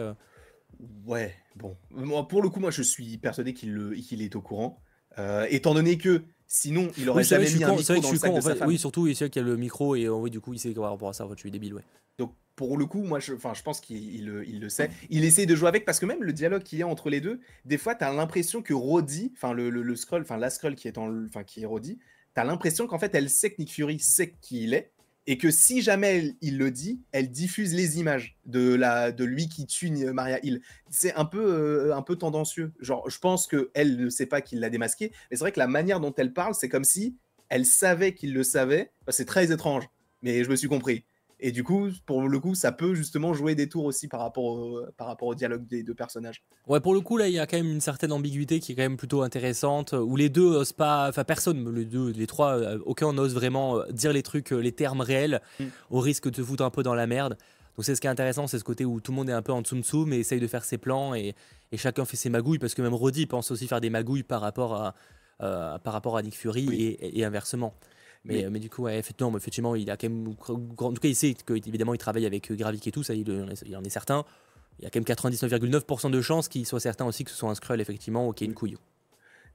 Ouais, bon. Moi, pour le coup, moi, je suis persuadé qu'il est au courant. Euh, étant donné que sinon, il aurait Oui, c'est vrai jamais mis un c'est micro dans le sac con, de sa femme. Oui, surtout, il sait qu'il y a le micro et euh, oui, du coup, il sait par rapport à ça, en fait, je suis débile, ouais. Donc pour le coup, moi, je, je pense qu'il il le, sait. Il essaye de jouer avec parce que même le dialogue qu'il y a entre les deux, des fois, tu as l'impression que Roddy, enfin le, le, le Skrull, enfin la Skrull qui est en, qui est Roddy, tu as l'impression qu'en fait, elle sait que Nick Fury sait qui il est et que si jamais il le dit, elle diffuse les images de, la, de lui qui tue Maria Hill. C'est un peu, euh, un peu tendancieux. Genre, je pense qu'elle ne sait pas qu'il l'a démasqué, mais c'est vrai que la manière dont elle parle, c'est comme si elle savait qu'il le savait. c'est très étrange, mais je me suis compris. Et du coup, pour le coup, ça peut justement jouer des tours aussi par rapport au, par rapport au dialogue des deux personnages. Ouais, pour le coup, là, il y a quand même une certaine ambiguïté qui est quand même plutôt intéressante, où les deux osent pas, enfin personne, les deux, les trois, euh, aucun n'ose vraiment euh, dire les trucs, euh, les termes réels, mm. au risque de te foutre un peu dans la merde. Donc c'est ce qui est intéressant, c'est ce côté où tout le monde est un peu en tsum tsum mais essaye de faire ses plans et, et, chacun fait ses magouilles, parce que même Roddy pense aussi faire des magouilles par rapport à, par rapport à Nick Fury et, et inversement. Mais, mais, du coup, ouais, effectivement, effectivement, il a quand même. En tout cas, il sait qu'évidemment, il travaille avec euh, Gravik et tout, ça, il, en est certain. Il y a quand même 99,9% de chances qu'il soit certain aussi que ce soit un Skrull, effectivement, ou qu'il y ait une couille.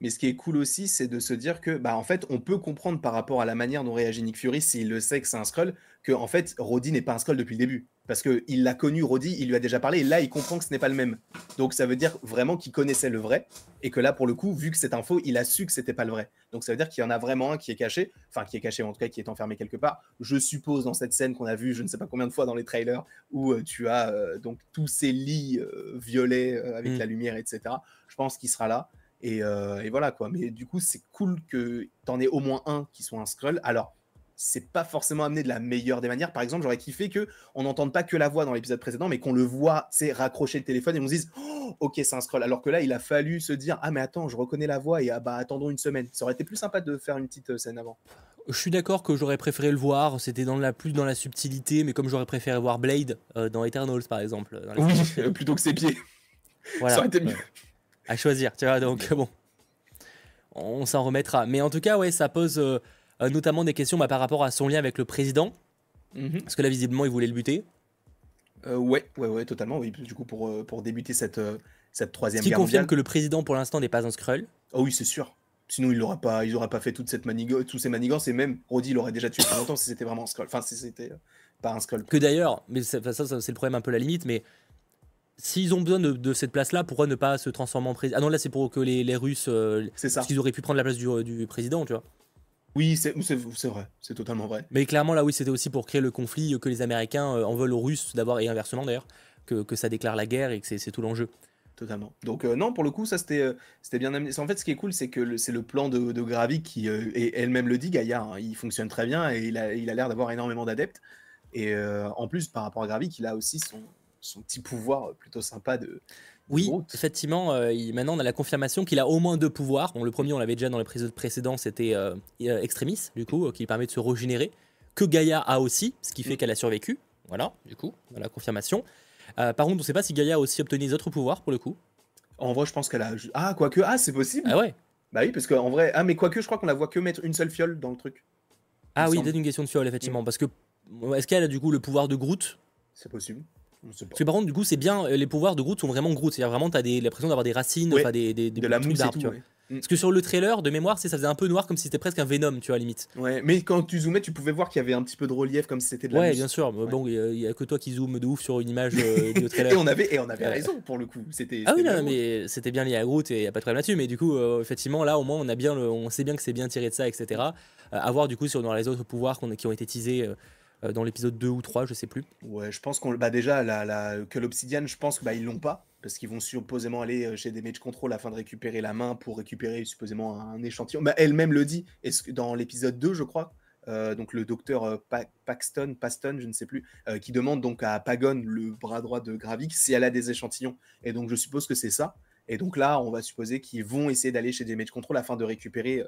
Mais ce qui est cool aussi, c'est de se dire que, bah, en fait, on peut comprendre par rapport à la manière dont réagit Nick Fury s'il le sait que c'est un Skrull, que en fait, Roddy n'est pas un Skrull depuis le début. Parce qu'il l'a connu, Roddy, il lui a déjà parlé, et là, il comprend que ce n'est pas le même. Donc ça veut dire vraiment qu'il connaissait le vrai, et que là, pour le coup, vu que c'est info, il a su que c'était pas le vrai. Donc ça veut dire qu'il y en a vraiment un qui est caché, enfin qui est caché, en tout cas qui est enfermé quelque part. Je suppose dans cette scène qu'on a vue, je ne sais pas combien de fois dans les trailers, où euh, tu as euh, donc tous ces lits euh, violets avec mm. la lumière, etc. Je pense qu'il sera là. Et, et, voilà quoi. Mais du coup, c'est cool que tu en aies au moins un qui soit un scroll. Alors, c'est pas forcément amené de la meilleure des manières. Par exemple, j'aurais kiffé que on n'entende pas que la voix dans l'épisode précédent, mais qu'on le voit, c'est raccrocher le téléphone et on se dise oh, ok c'est un scroll. Alors que là, il a fallu se dire ah mais attends, je reconnais la voix et ah bah attendons une semaine. Ça aurait été plus sympa de faire une petite euh, scène avant. Je suis d'accord que j'aurais préféré le voir, c'était dans la plus dans la subtilité, mais comme j'aurais préféré voir Blade euh, dans Eternals par exemple. oui, plutôt que ses pieds. Voilà. Ça aurait été mieux. À choisir, tu vois. Donc bon, on s'en remettra. Mais en tout cas, ouais, ça pose. Euh, euh, notamment des questions bah, par rapport à son lien avec le président. Mhm. Parce que là, visiblement, il voulait le buter. Euh, ouais, ouais, ouais, totalement. Oui, du coup, pour, pour débuter cette, cette troisième Ce qui confirme que le président, pour l'instant, n'est pas un Skrull. Oh oui, c'est sûr. Sinon, il n'aurait pas, il pas fait toute cette manigo tous ces manigances et même Roddy l'aurait déjà tué depuis longtemps si c'était vraiment un Skrull. Enfin, si c'était pas un Skrull. Que d'ailleurs, mais ça, ça, c'est le problème un peu la limite, mais s'ils ont besoin de, cette place-là, pourquoi ne pas se transformer en président? Ah non, là, c'est pour que les, les Russes. c'est ça. Parce qu'ils auraient pu prendre la place du, du président, tu vois. Oui, c'est vrai, c'est totalement vrai. Mais clairement, là, oui, c'était aussi pour créer le conflit que les Américains euh, en veulent aux Russes d'avoir, et inversement d'ailleurs, que, que, ça déclare la guerre et que c'est tout l'enjeu. Totalement. Donc, euh, non, pour le coup, ça c'était euh, c'était bien amené. En fait, ce qui est cool, c'est que c'est le plan de, de Gravik qui, et elle-même le dit, Gaïa, hein, il fonctionne très bien et il a l'air d'avoir énormément d'adeptes. Et en plus, par rapport à Gravik, il a aussi son, son petit pouvoir plutôt sympa de, oui, effectivement, euh, maintenant on a la confirmation qu'il a au moins deux pouvoirs. Bon, le premier, on l'avait déjà dans l'épisode précédent, c'était euh, euh, Extremis, du coup, qui permet de se régénérer. Que Gaïa a aussi, ce qui fait mm. qu'elle a survécu. Voilà, du coup, la confirmation. par contre, on ne sait pas si Gaïa a aussi obtenu des autres pouvoirs pour le coup. En vrai, je pense qu'elle a. Ah, quoique, ah, c'est possible. Ah ouais. Bah oui, parce qu'en vrai, ah, mais quoique, je crois qu'on la voit que mettre une seule fiole dans le truc. Ah oui, c'est une question de fiole, effectivement. Mm. Parce que, est-ce qu'elle a du coup le pouvoir de Groot? C'est possible. Parce que par contre, du coup, c'est bien, euh, les pouvoirs de Groot sont vraiment Groot. C'est-à-dire vraiment, t'as l'impression d'avoir des racines, des, des, de la mousse d'arbres, tu vois. Parce que sur le trailer, de mémoire, ça faisait un peu noir comme si c'était presque un Venom, tu vois, limite. Ouais, mais quand tu zoomais, tu pouvais voir qu'il y avait un petit peu de relief comme si c'était de la Ouais, bien sûr. Bon, il y, a que toi qui zoome de ouf sur une image euh, de trailer. et on avait, et on avait raison pour le coup. C'était. Ah oui, non, mais c'était bien lié à Groot et il y a pas de problème là-dessus. Mais du coup, euh, effectivement, là, au moins, on a bien, on sait bien que c'est bien tiré de ça, etc. à voir du coup sur dans les autres pouvoirs qui ont été teasés. Euh, dans l'épisode 2 ou 3, je sais plus. Ouais, je pense qu'on bah déjà que l'Obsidian, je pense que bah, l'ont pas parce qu'ils vont supposément aller euh, chez des Mage Control afin de récupérer la main pour récupérer supposément un, échantillon. Bah, elle-même le dit, dans l'épisode 2, je crois, euh, donc le docteur Paxton, Paston, je ne sais plus, qui demande donc à Pagon, le bras droit de Gravik, si elle a des échantillons. Et donc je suppose que c'est ça. Et donc là, on va supposer qu'ils vont essayer d'aller chez des Mage Control afin de récupérer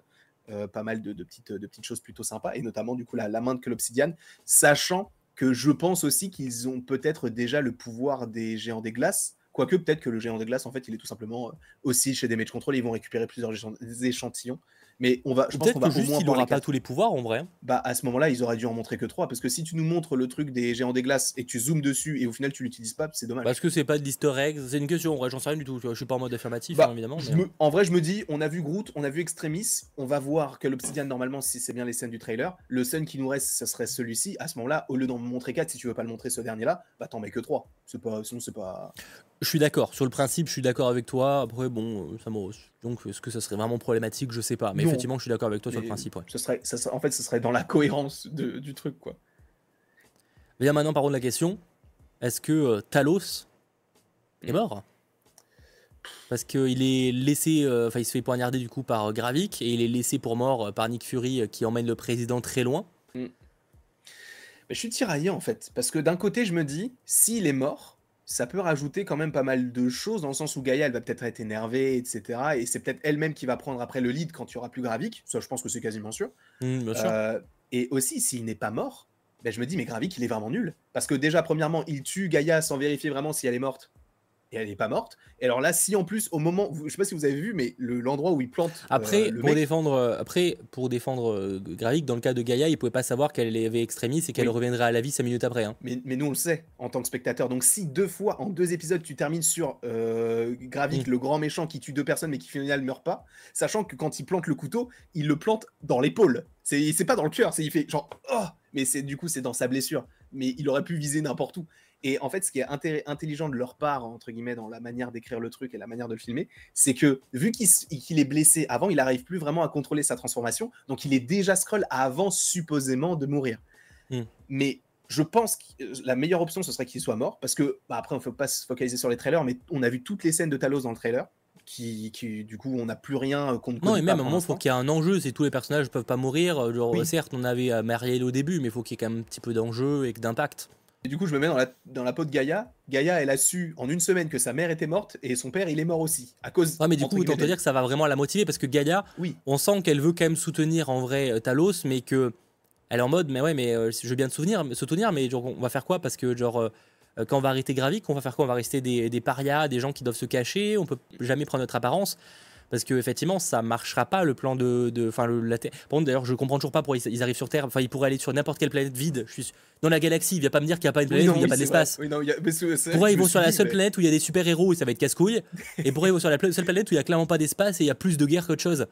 euh, pas mal de, petites, de petites choses plutôt sympas, et notamment du coup la, main de l'Obsidian, sachant que je pense aussi qu'ils ont peut-être déjà le pouvoir des géants des glaces, quoique peut-être que le géant des glaces, en fait, il est tout simplement euh, aussi chez des Mage Control, ils vont récupérer plusieurs échantillons, mais on va, je pense qu'on va au moins n'aura pas tous les pouvoirs en vrai. Bah à ce moment-là, ils auraient dû en montrer que trois parce que si tu nous montres le truc des géants des glaces et tu zoomes dessus et au final tu l'utilises pas, c'est dommage. Parce que c'est pas de l'easter egg, c'est une question. En vrai, j'en sais rien du tout. Je suis pas en mode affirmatif bah, hein, évidemment. En vrai, je me dis, on a vu Groot, on a vu Extremis, on va voir que l'Obsidian normalement si c'est bien les scènes du trailer. Le scène qui nous reste, ça serait celui-ci. À ce moment-là, au lieu d'en montrer quatre, si tu veux pas le montrer ce dernier-là, bah t'en mets que trois. C'est pas, sinon c'est pas. Je suis d'accord. Sur le principe, je suis d'accord avec toi. Après, bon, euh, ça me donc, est-ce que ça serait vraiment problématique? Je sais pas. Mais effectivement, je suis d'accord avec toi sur le principe. Ce serait, ça en fait, ce serait dans la cohérence du truc, quoi. Vient maintenant par contre la question est-ce que euh, Talos est Mm. mort? Parce qu'il est laissé, euh, enfin il se fait poignarder du coup par euh, Gravik et il est laissé pour mort par Nick Fury qui emmène le président très loin. Mais je suis tiraillé en fait, parce que d'un côté, je me dis, s'il est mort, ça peut rajouter quand même pas mal de choses, dans le sens où Gaïa, elle va peut-être être énervée, etc. Et c'est peut-être elle-même qui va prendre après le lead quand il y aura plus Gravik. Ça, je pense que c'est quasiment sûr. Bien sûr. Euh, et aussi, s'il n'est pas mort, ben, je me dis, mais Gravik, il est vraiment nul. Parce que déjà, premièrement, il tue Gaïa sans vérifier vraiment si elle est morte. Et elle n'est pas morte. Et alors là, si en plus, au moment, je sais pas si vous avez vu, mais le- l'endroit où il plante. euh, Après, le pour mec- défendre, euh, après, pour défendre euh, Gravik, dans le cas de Gaïa, il pouvait pas savoir qu'elle avait extrémiste et qu'elle Oui. reviendrait à la vie 5 minutes après. hein. Mais, mais nous, on le sait en tant que spectateur. Donc, si deux fois, en deux épisodes, tu termines sur euh, Gravik, Mm. le grand méchant qui tue deux personnes mais qui finalement ne meurt pas, sachant que quand il plante le couteau, il le plante dans l'épaule. C'est c'est pas dans le cœur, c'est il fait genre oh, mais c'est du coup c'est dans sa blessure. Mais il aurait pu viser n'importe où. Et en fait, ce qui est intelligent de leur part, entre guillemets, dans la manière d'écrire le truc et la manière de le filmer, c'est que vu qu'il est blessé avant, il n'arrive plus vraiment à contrôler sa transformation. Donc, il est déjà Skrull avant supposément de mourir. Mm. Mais je pense que euh, la meilleure option, ce serait qu'il soit mort. Parce que, bah, après, on ne faut pas se focaliser sur les trailers, mais on a vu toutes les scènes de Talos dans le trailer. Qui, qui du coup, on n'a plus rien euh, qu'on ne Non, et même à un moment, il faut qu'il y ait un enjeu. C'est tous les personnages ne peuvent pas mourir. euh, Genre, Oui. certes, on avait euh, Marielle au début, mais il faut qu'il y ait quand même un petit peu d'enjeu et d'impact. Et du coup, je me mets dans la, dans la peau de Gaïa. Gaïa, elle a su en une semaine que sa mère était morte et son père, il est mort aussi. À cause. Ouais, mais du coup, autant te dire que ça va vraiment la motiver parce que Gaïa, Oui, on sent qu'elle veut quand même soutenir en vrai euh, Talos, mais que elle est en mode, mais ouais, mais euh, je veux bien te souvenir, soutenir, mais genre, on va faire quoi? Parce que genre, euh, quand on va arrêter Gravik, on va faire quoi? On va rester des, des parias, des gens qui doivent se cacher, on peut jamais prendre notre apparence. Parce que effectivement, ça marchera pas le plan de, enfin la Terre. Par contre, d'ailleurs, je comprends toujours pas pourquoi ils, ils arrivent sur Terre. Enfin, ils pourraient aller sur n'importe quelle planète vide. Je suis dans la galaxie. Il va pas me dire qu'il y a pas une Oui, planète non, où il y a oui, pas d'espace. Oui, Pourquoi ils vont sur la seule mais- planète où il y a des super héros et ça va être casse-couille Et pourquoi ils vont sur la seule planète où il y a clairement pas d'espace et il y a plus de guerre qu'autre chose?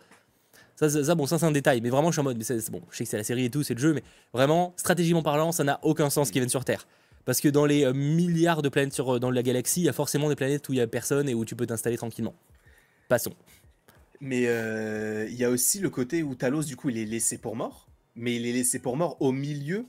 Ça, ça, ça, bon, ça c'est un détail, mais vraiment je suis en mode, mais bon, je sais que c'est la série et tout, c'est le jeu, mais vraiment, stratégiquement parlant, ça n'a aucun sens qu'ils viennent sur Terre. Parce que dans les euh, milliards de planètes sur, euh, dans la galaxie, il y a forcément des planètes où il y a personne et où tu peux t'installer tranquillement. Passons. Mais euh, il y a aussi le côté où Talos, du coup, il est laissé pour mort, mais il est laissé pour mort au milieu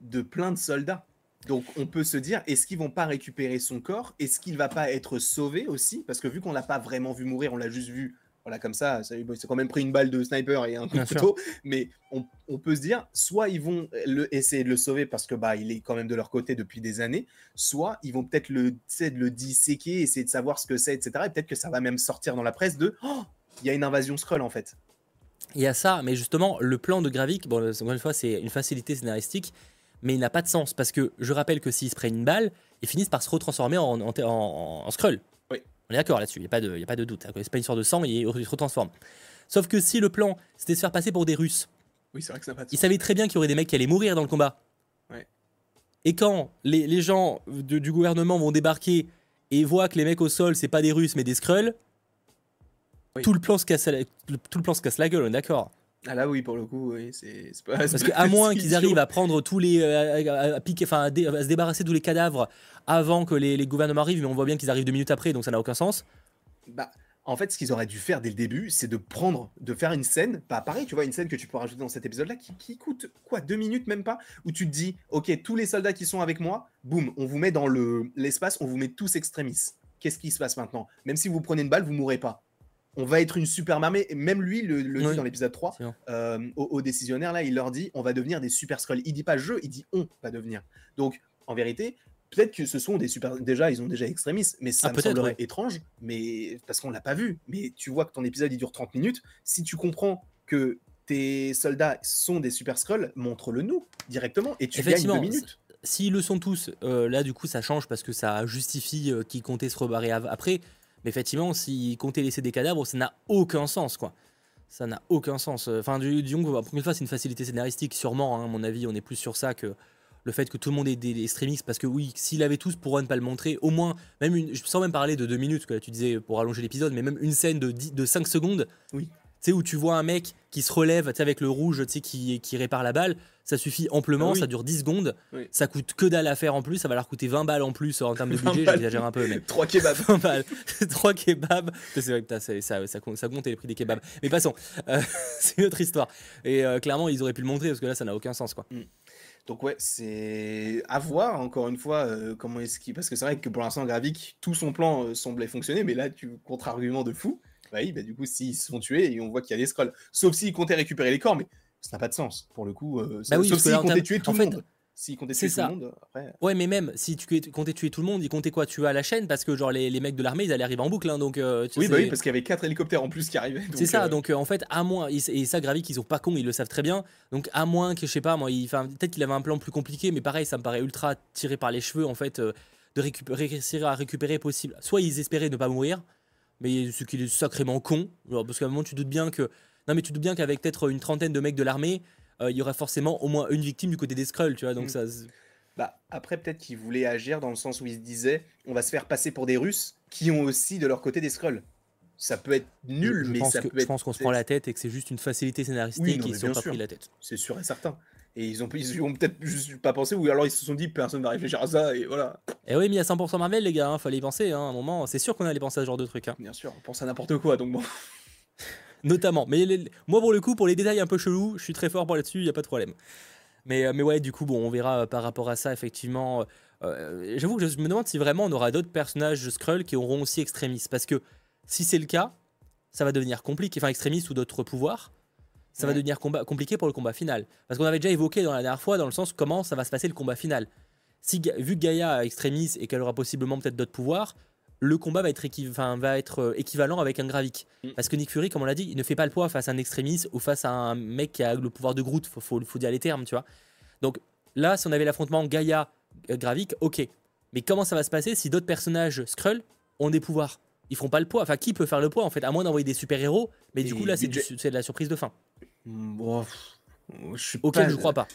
de plein de soldats. Donc on peut se dire, est-ce qu'ils vont pas récupérer son corps? Est-ce qu'il va pas être sauvé aussi? Parce que vu qu'on l'a pas vraiment vu mourir, on l'a juste vu, voilà, comme ça, s'est quand même pris une balle de sniper et un coup de couteau. Mais on, on peut se dire, soit ils vont le, essayer de le sauver parce que bah il est quand même de leur côté depuis des années, soit ils vont peut-être le, le disséquer, essayer de savoir ce que c'est, etc. Et peut-être que ça va même sortir dans la presse de, oh, il y a une invasion Skrull en fait. Il y a ça, mais justement, le plan de Gravik, bon, encore une fois, c'est une facilité scénaristique, mais il n'a pas de sens parce que je rappelle que s'ils se prennent une balle, ils finissent par se retransformer en, en, en- en Skrull. Oui. On est d'accord là-dessus, il n'y a, pas de- y a pas de doute. C'est pas une histoire de sang, ils se retransforment. Sauf que si le plan, c'était de se faire passer pour des Russes, Oui, c'est vrai que ça pas de ils savaient très bien qu'il y aurait des mecs qui allaient mourir dans le combat. Ouais. Et quand les, les gens de- du gouvernement vont débarquer et voient que les mecs au sol, c'est pas des Russes mais des Skrulls, Oui. tout, le plan se casse la, tout le plan se casse la gueule, on est d'accord. Ah là oui, pour le coup, oui, c'est pas. Parce qu'à moins qu'ils arrivent à prendre tous les. euh, à, à piquer, enfin, à, dé- à se débarrasser de tous les cadavres avant que les, les gouvernements arrivent, mais on voit bien qu'ils arrivent deux minutes après, donc ça n'a aucun sens. Bah, en fait, ce qu'ils auraient dû faire dès le début, c'est de prendre, de faire une scène, pas pareil, tu vois, une scène que tu peux rajouter dans cet épisode-là, qui, qui coûte quoi, deux minutes même pas, où tu te dis, ok, tous les soldats qui sont avec moi, boum, on vous met dans le l'espace, on vous met tous extrémistes. Qu'est-ce qui se passe maintenant? Même si vous prenez une balle, vous mourrez pas. On va être une super armée. Et Même lui le, le Oui. dit dans l'épisode 3, C'est bon. euh, aux, aux décisionnaires, là, il leur dit, on va devenir des super scrolls. Il dit pas je, il dit on va devenir. Donc, en vérité, peut-être que ce sont des super. Déjà, ils ont déjà extrémistes, mais ça Ah, me peut-être, semblerait ouais. étrange, mais parce qu'on l'a pas vu. Mais tu vois que ton épisode il dure 30 minutes. Si tu comprends que tes soldats sont des super scrolls, montre-le nous directement et tu gagnes deux minutes. S'ils le sont tous, euh, là, du coup, ça change parce que ça justifie euh, qu'ils comptaient se rebarrer après. Mais effectivement, s'ils comptaient laisser des cadavres, ça n'a aucun sens, quoi. Ça n'a aucun sens. Enfin, du, disons que, pour une fois, c'est une facilité scénaristique, sûrement, hein, à mon avis, on est plus sur ça que le fait que tout le monde ait des, extrémistes. Parce que oui, s'il avait tous, pourquoi ne pas le montrer Au moins, même une, sans même parler de deux minutes, que tu disais pour allonger l'épisode, mais même une scène de, 10 de 5 secondes. Oui. Tu sais, où tu vois un mec qui se relève, avec le rouge, tu sais, qui, qui répare la balle, ça suffit amplement, Ah oui. ça dure 10 secondes, Oui. ça coûte que dalle à faire en plus, ça va leur coûter 20 balles en plus en termes de 20 budget, j'exagère un peu, mais 3 kebabs. 20 balles, 3 kebabs, c'est vrai, c'est- ça, ça, compte, ça compte les prix des kebabs. Mais passons, Euh, c'est une autre histoire. Et euh, clairement, ils auraient pu le montrer parce que là, ça n'a aucun sens, quoi. Donc ouais, c'est à voir encore une fois euh, comment est-ce qu'il parce que c'est vrai que pour l'instant Gravik tout son plan euh, semblait fonctionner mais là tu contre-argument de fou. Oui, bah du coup s'ils se font tuer et on voit qu'il y a des scrolls sauf s'ils comptaient récupérer les corps mais ça n'a pas de sens pour le coup euh, Bah oui, sauf s'ils comptaient tuer tout en le fait, monde. S'ils comptaient c'est tuer tout le ça. monde après Ouais, mais même si tu comptais tuer tout le monde, ils comptaient quoi? Tu as la chaîne? Parce que genre les, les mecs de l'armée ils allaient arriver en boucle, hein, donc. euh, tu Oui sais, bah oui parce qu'il y avait quatre hélicoptères en plus qui arrivaient. C'est ça, euh, donc euh, en fait, à moins, et ça, Gravik, ils sont pas cons, ils le savent très bien. Donc, à moins que, je sais pas, moi, il- enfin, peut-être qu'il avait un plan plus compliqué, mais pareil, ça me paraît ultra tiré par les cheveux, en fait, de récupérer, réussir à récupérer possible. Soit ils espéraient ne pas mourir, mais ce qui est sacrément con, genre, parce qu'à un moment, tu doutes bien que. Non, mais tu doutes bien qu'avec peut-être une trentaine de mecs de l'armée, euh, il y aurait forcément au moins une victime du côté des Skrulls, tu vois, donc Mm. ça. Bah, après, peut-être qu'ils voulaient agir dans le sens où ils se disaient on va se faire passer pour des Russes qui ont aussi de leur côté des Skrulls. Ça peut être nul, je, mais pense ça que- peut je être. pense qu'on se prend la tête et que c'est juste une facilité scénaristique Oui, non, et ils mais se sont pas sûr. pris la tête. C'est sûr et certain. Et ils ont, ils y ont peut-être juste pas pensé, ou alors ils se sont dit personne va réfléchir à ça, et voilà. Et oui, mais il y a 100% Marvel, les gars, hein, fallait y penser, hein, à un moment. C'est sûr qu'on allait penser à ce genre de truc. hein. Bien sûr, on pense à n'importe quoi, donc bon. Notamment. Mais les- moi, pour le coup, pour les détails un peu chelous, je suis très fort pour là-dessus, il n'y a pas de problème. Mais, euh, mais ouais, du coup, bon, on verra euh, par rapport à ça, effectivement. Euh, J'avoue que je me demande si vraiment on aura d'autres personnages Skrull qui auront aussi Extremis. Parce que si c'est le cas, ça va devenir compliqué. Enfin, Extremis ou d'autres pouvoirs, ça va devenir combat, compliqué pour le combat final. Parce qu'on avait déjà évoqué dans la dernière fois, dans le sens comment ça va se passer le combat final. Si, vu que Gaïa a Extremis et qu'elle aura possiblement peut-être d'autres pouvoirs, le combat va être, équiv- enfin, va être euh, équivalent avec un Gravik. Mm. Parce que Nick Fury, comme on l'a dit, il ne fait pas le poids face à un Extremis ou face à un mec qui a le pouvoir de Groot. Faut, faut, faut dire les termes, tu vois. Donc là, si on avait l'affrontement Gaïa-Gravik, ok. Mais comment ça va se passer si d'autres personnages Skrull ont des pouvoirs? Ils feront pas le poids. Enfin, qui peut faire le poids en fait À moins d'envoyer des super-héros. Mais du coup, là, c'est budget- de la surprise de fin. Mm, bon, je suis Auquel pas- je crois pas.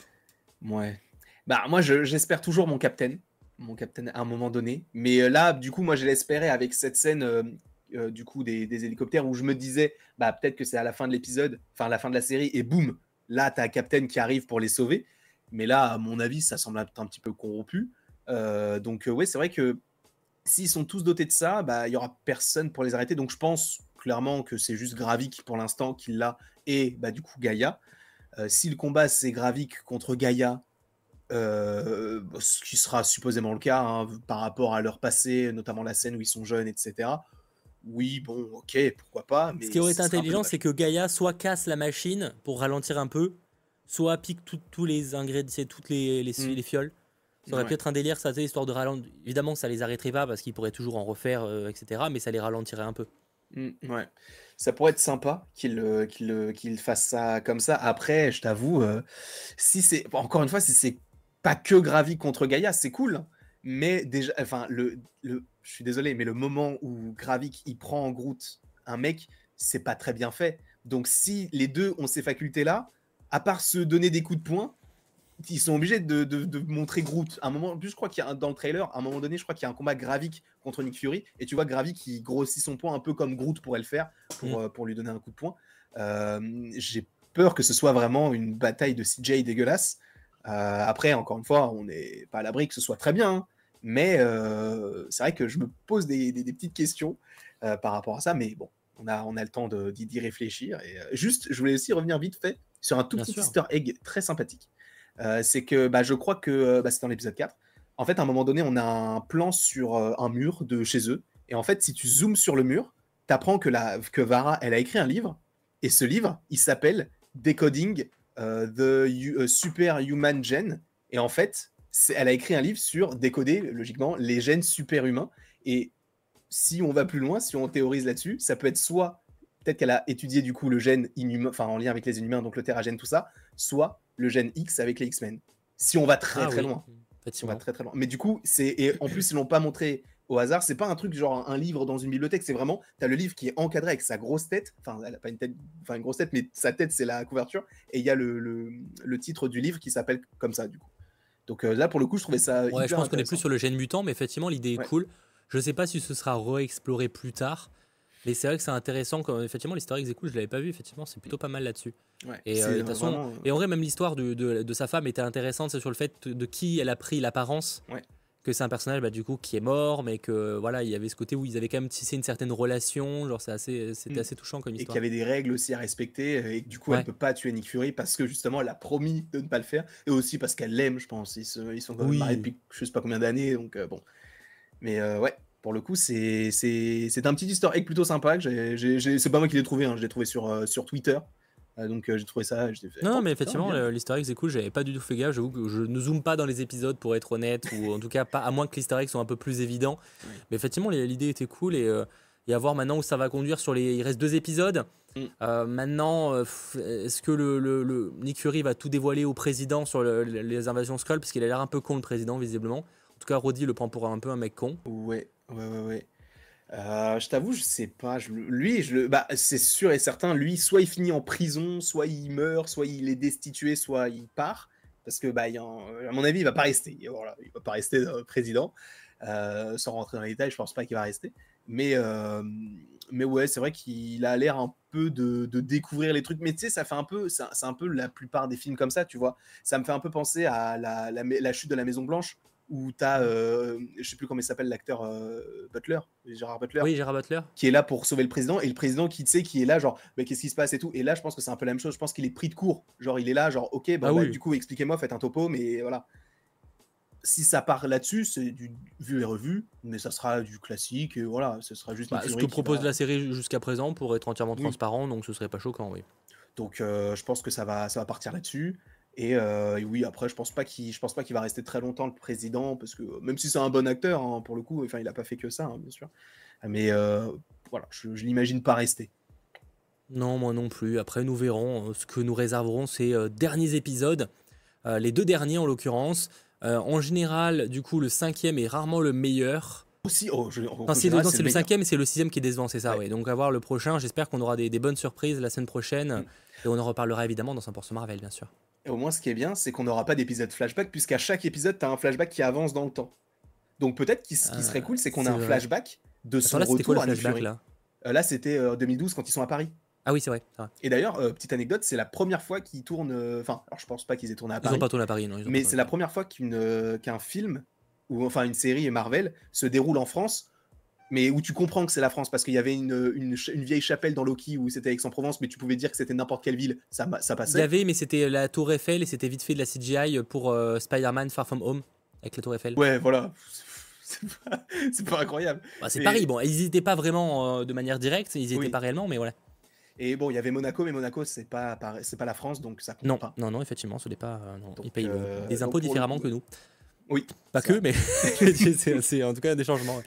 Ouais. Bah, moi, je- j'espère toujours mon capitaine. Mon capitaine à un moment donné. Mais euh, là, du coup, moi, je l'espérais avec cette scène euh, euh, du coup des, des hélicoptères où je me disais, bah, peut-être que c'est à la fin de l'épisode, enfin, à la fin de la série, et boum, là, t'as Captain qui arrive pour les sauver. Mais là, à mon avis, ça semble être un petit peu corrompu. Euh, donc, ouais, c'est vrai que s'ils sont tous dotés de ça, bah, il y aura personne pour les arrêter. Donc, je pense clairement que c'est juste Gravik pour l'instant qui l'a, et bah, du coup, Gaïa. Euh, si le combat c'est Gravik contre Gaïa, euh, ce qui sera supposément le cas hein, par rapport à leur passé, notamment la scène où ils sont jeunes, etc. Oui, bon, ok, pourquoi pas. Mais Ce qui aurait été intelligent, c'est que Gaïa soit casse la machine pour ralentir un peu, soit pique tous les ingrédients, toutes les, les, Mm. les fioles. Ça aurait Ouais. pu être un délire, ça, histoire de ralentir. Évidemment, ça les arrêterait pas parce qu'ils pourraient toujours en refaire, euh, etc. Mais ça les ralentirait un peu. Mm, ouais. Ça pourrait être sympa qu'il euh, qu'il euh, fasse ça comme ça. Après, je t'avoue, euh, si c'est encore une fois, si c'est pas que Gravik contre Gaïa, c'est cool. hein. Mais déjà, enfin, le, le, je suis désolé, mais le moment où Gravik il prend en Groot un mec, c'est pas très bien fait. Donc, si les deux ont ces facultés-là, à part se donner des coups de poing, ils sont obligés de, de- de montrer Groot. À un moment, en plus, je crois qu'il y a un- dans le trailer, à un moment donné, je crois qu'il y a un combat Gravik contre Nick Fury, et tu vois Gravik qui grossit son poing un peu comme Groot pourrait le faire pour, Mm. euh, pour lui donner un coup de poing. Euh, J'ai peur que ce soit vraiment une bataille de CJ dégueulasse. Euh, après, encore une fois, on n'est pas à l'abri que ce soit très bien, hein. mais euh, c'est vrai que je me pose des, des- des petites questions par rapport à ça, mais bon, on a, on a le temps d'y réfléchir. Et, juste, je voulais aussi revenir vite fait sur un tout Bien petit sûr. easter egg très sympathique. Euh, c'est que bah, je crois que euh, bah, c'est dans l'épisode 4. En fait, à un moment donné, on a un plan sur euh, un mur de chez eux. Et en fait, si tu zoomes sur le mur, tu apprends que, la, que Vara, elle a écrit un livre. Et ce livre, il s'appelle Decoding the Hu- euh, Super Human Gen. Et en fait, elle a écrit un livre sur décoder, logiquement, les gènes superhumains. Et si on va plus loin, si on théorise là-dessus, ça peut être soit peut-être qu'elle a étudié du coup le gène inhumain, enfin en lien avec les inhumains, donc le terragène, tout ça, soit le gène X avec les X-Men. Si on va très Ah très oui, loin. Si on va très très loin. Mais du coup, c'est et en plus ils l'ont pas montré au hasard. C'est pas un truc genre un livre dans une bibliothèque. C'est vraiment t'as le livre qui est encadré avec sa grosse tête. Enfin, elle a pas une tête, enfin une grosse tête, mais sa tête c'est la couverture. Et il y a le, le, le titre du livre qui s'appelle comme ça du coup. Donc euh, là pour le coup, je trouvais ça. Ouais, je pense qu'on est plus sur le gène mutant, mais effectivement, l'idée est Ouais. cool. Je sais pas si ce sera re-exploré plus tard, mais c'est vrai que c'est intéressant. Quand, effectivement, l'historique cool, je l'avais pas vu. Effectivement, c'est plutôt pas mal là-dessus. Ouais, Et, euh, de toute façon- vraiment, euh, Et en vrai, même l'histoire de, de, de sa femme était intéressante. C'est sur le fait de qui elle a pris l'apparence. Ouais. que c'est un personnage bah, du coup qui est mort, mais que voilà, il y avait ce côté où ils avaient quand même tissé une certaine relation, genre c'est assez, c'était Mm. assez touchant comme Et qu'il histoire. y avait des règles aussi à respecter, euh, et que du coup, elle Ouais. peut pas tuer Nick Fury parce que justement, elle a promis de ne pas le faire, et aussi parce qu'elle l'aime, je pense. Ils, se- ils sont quand même mariés depuis je sais pas combien d'années, donc euh, bon. Mais euh, ouais, pour le coup, c'est un petit easter egg plutôt sympa. C'est pas moi qui l'ai trouvé, hein, je l'ai trouvé sur, euh, sur Twitter. Euh, donc euh, j'ai trouvé ça, fait, Non, oh, mais effectivement, l'easter egg c'est cool, j'avais pas du tout fait gaffe, j'avoue que je ne zoome pas dans les épisodes pour être honnête, ou en tout cas pas à moins que l'easter egg soit un peu plus évident. Oui. Mais effectivement, l'idée était cool et, euh, et à voir maintenant où ça va conduire sur les. Il reste deux épisodes. Mm. Euh, maintenant, est-ce que le, le- le- Nick Fury va tout dévoiler au président sur le- le- les invasions Skull Parce qu'il a l'air un peu con, le président, visiblement. En tout cas, Roddy le prend pour un peu un mec con. Ouais, ouais, ouais, ouais. Euh, je t'avoue, je sais pas. Lui, je, bah, c'est sûr et certain, lui, soit il finit en prison, soit il meurt, soit il est destitué, soit il part. Parce que, bah, à mon avis, il va pas rester. Voilà, il va pas rester euh, président. Euh, sans rentrer dans les détails, je pense pas qu'il va rester. Mais, mais ouais, c'est vrai qu'il a l'air un peu de, découvrir les trucs. Mais tu sais, ça fait un peu, c'est un- peu la plupart des films comme ça, tu vois. Ça me fait un peu penser à la chute de la Maison Blanche où tu as, je sais plus comment il s'appelle l'acteur euh, Butler, Gérard Butler, Oui, Gérard Butler. qui est là pour sauver le président, et le président qui, tu sais, qui est là, genre, mais qu'est-ce qui se passe et tout. Et là, je pense que c'est un peu la même chose. Je pense qu'il est pris de court. Genre, il est là, genre, ok, Ah bah, oui. du coup, expliquez-moi, faites un topo, mais voilà. Si ça part là-dessus, c'est du vu et revu, mais ça sera du classique, et voilà, ce sera juste Bah, ce que propose va- la série jusqu'à présent pour être entièrement Oui. transparent, donc ce serait pas choquant, oui. Donc euh, je pense que ça va, ça va partir là-dessus. Et, euh, et oui, après, je pense pas qu'il, je pense pas qu'il va rester très longtemps le président, parce que même si c'est un bon acteur, hein, pour le coup, enfin, il a pas fait que ça, hein, bien sûr. Mais euh, voilà, je, je l'imagine pas rester. Non, moi non plus. Après, nous verrons. Euh, Ce que nous réserverons ces euh, derniers épisodes, les deux derniers en l'occurrence. En général, du coup, le cinquième est rarement le meilleur. Aussi, oh, je, c'est le, le cinquième et c'est le sixième qui est décevant, c'est ça, Ouais. oui. Donc, à voir le prochain. J'espère qu'on aura des, des bonnes surprises la semaine prochaine. Mm. Et on en reparlera évidemment dans 100% Marvel, bien sûr. Et au moins, ce qui est bien, c'est qu'on n'aura pas d'épisode flashback, puisqu'à chaque épisode, tu as un flashback qui avance dans le temps. Donc peut-être qu'il ce qui Ah, serait cool, c'est qu'on a un vrai. flashback de son Attends, là, c'était retour quoi à Nick Fury. là? Euh, là, c'était euh, 2012 quand ils sont à Paris. Ah oui, c'est vrai. Et d'ailleurs, euh, petite anecdote, c'est la première fois qu'ils tournent. euh, Enfin, alors je pense pas qu'ils aient tourné à Ils Paris. ont pas tourné à Paris, non. ils ont Mais c'est la première fois qu'une, euh, qu'un film, ou enfin une série Marvel, se déroule en France, mais où tu comprends que c'est la France, parce qu'il y avait une, une, vieille chapelle dans Loki où c'était Aix-en-Provence, mais tu pouvais dire que c'était n'importe quelle ville, ça, ça Il y passait. avait, mais c'était la Tour Eiffel et c'était vite fait de la CGI pour euh, Spider-Man Far From Home avec la Tour Eiffel. Ouais, voilà. C'est pas, incroyable. Bah, c'est Et- Paris, bon, ils n'y étaient pas vraiment euh, de manière directe, ils n'y étaient Oui. pas réellement, mais voilà. Et bon, il y avait Monaco, mais Monaco, c'est pas, c'est pas la France, donc ça compte Non, pas. non, non, effectivement, ce n'est pas. euh, non, Donc, ils payent des impôts le différemment que nous. Oui. Pas que, mais c'est c'est en tout cas des changements. ouais.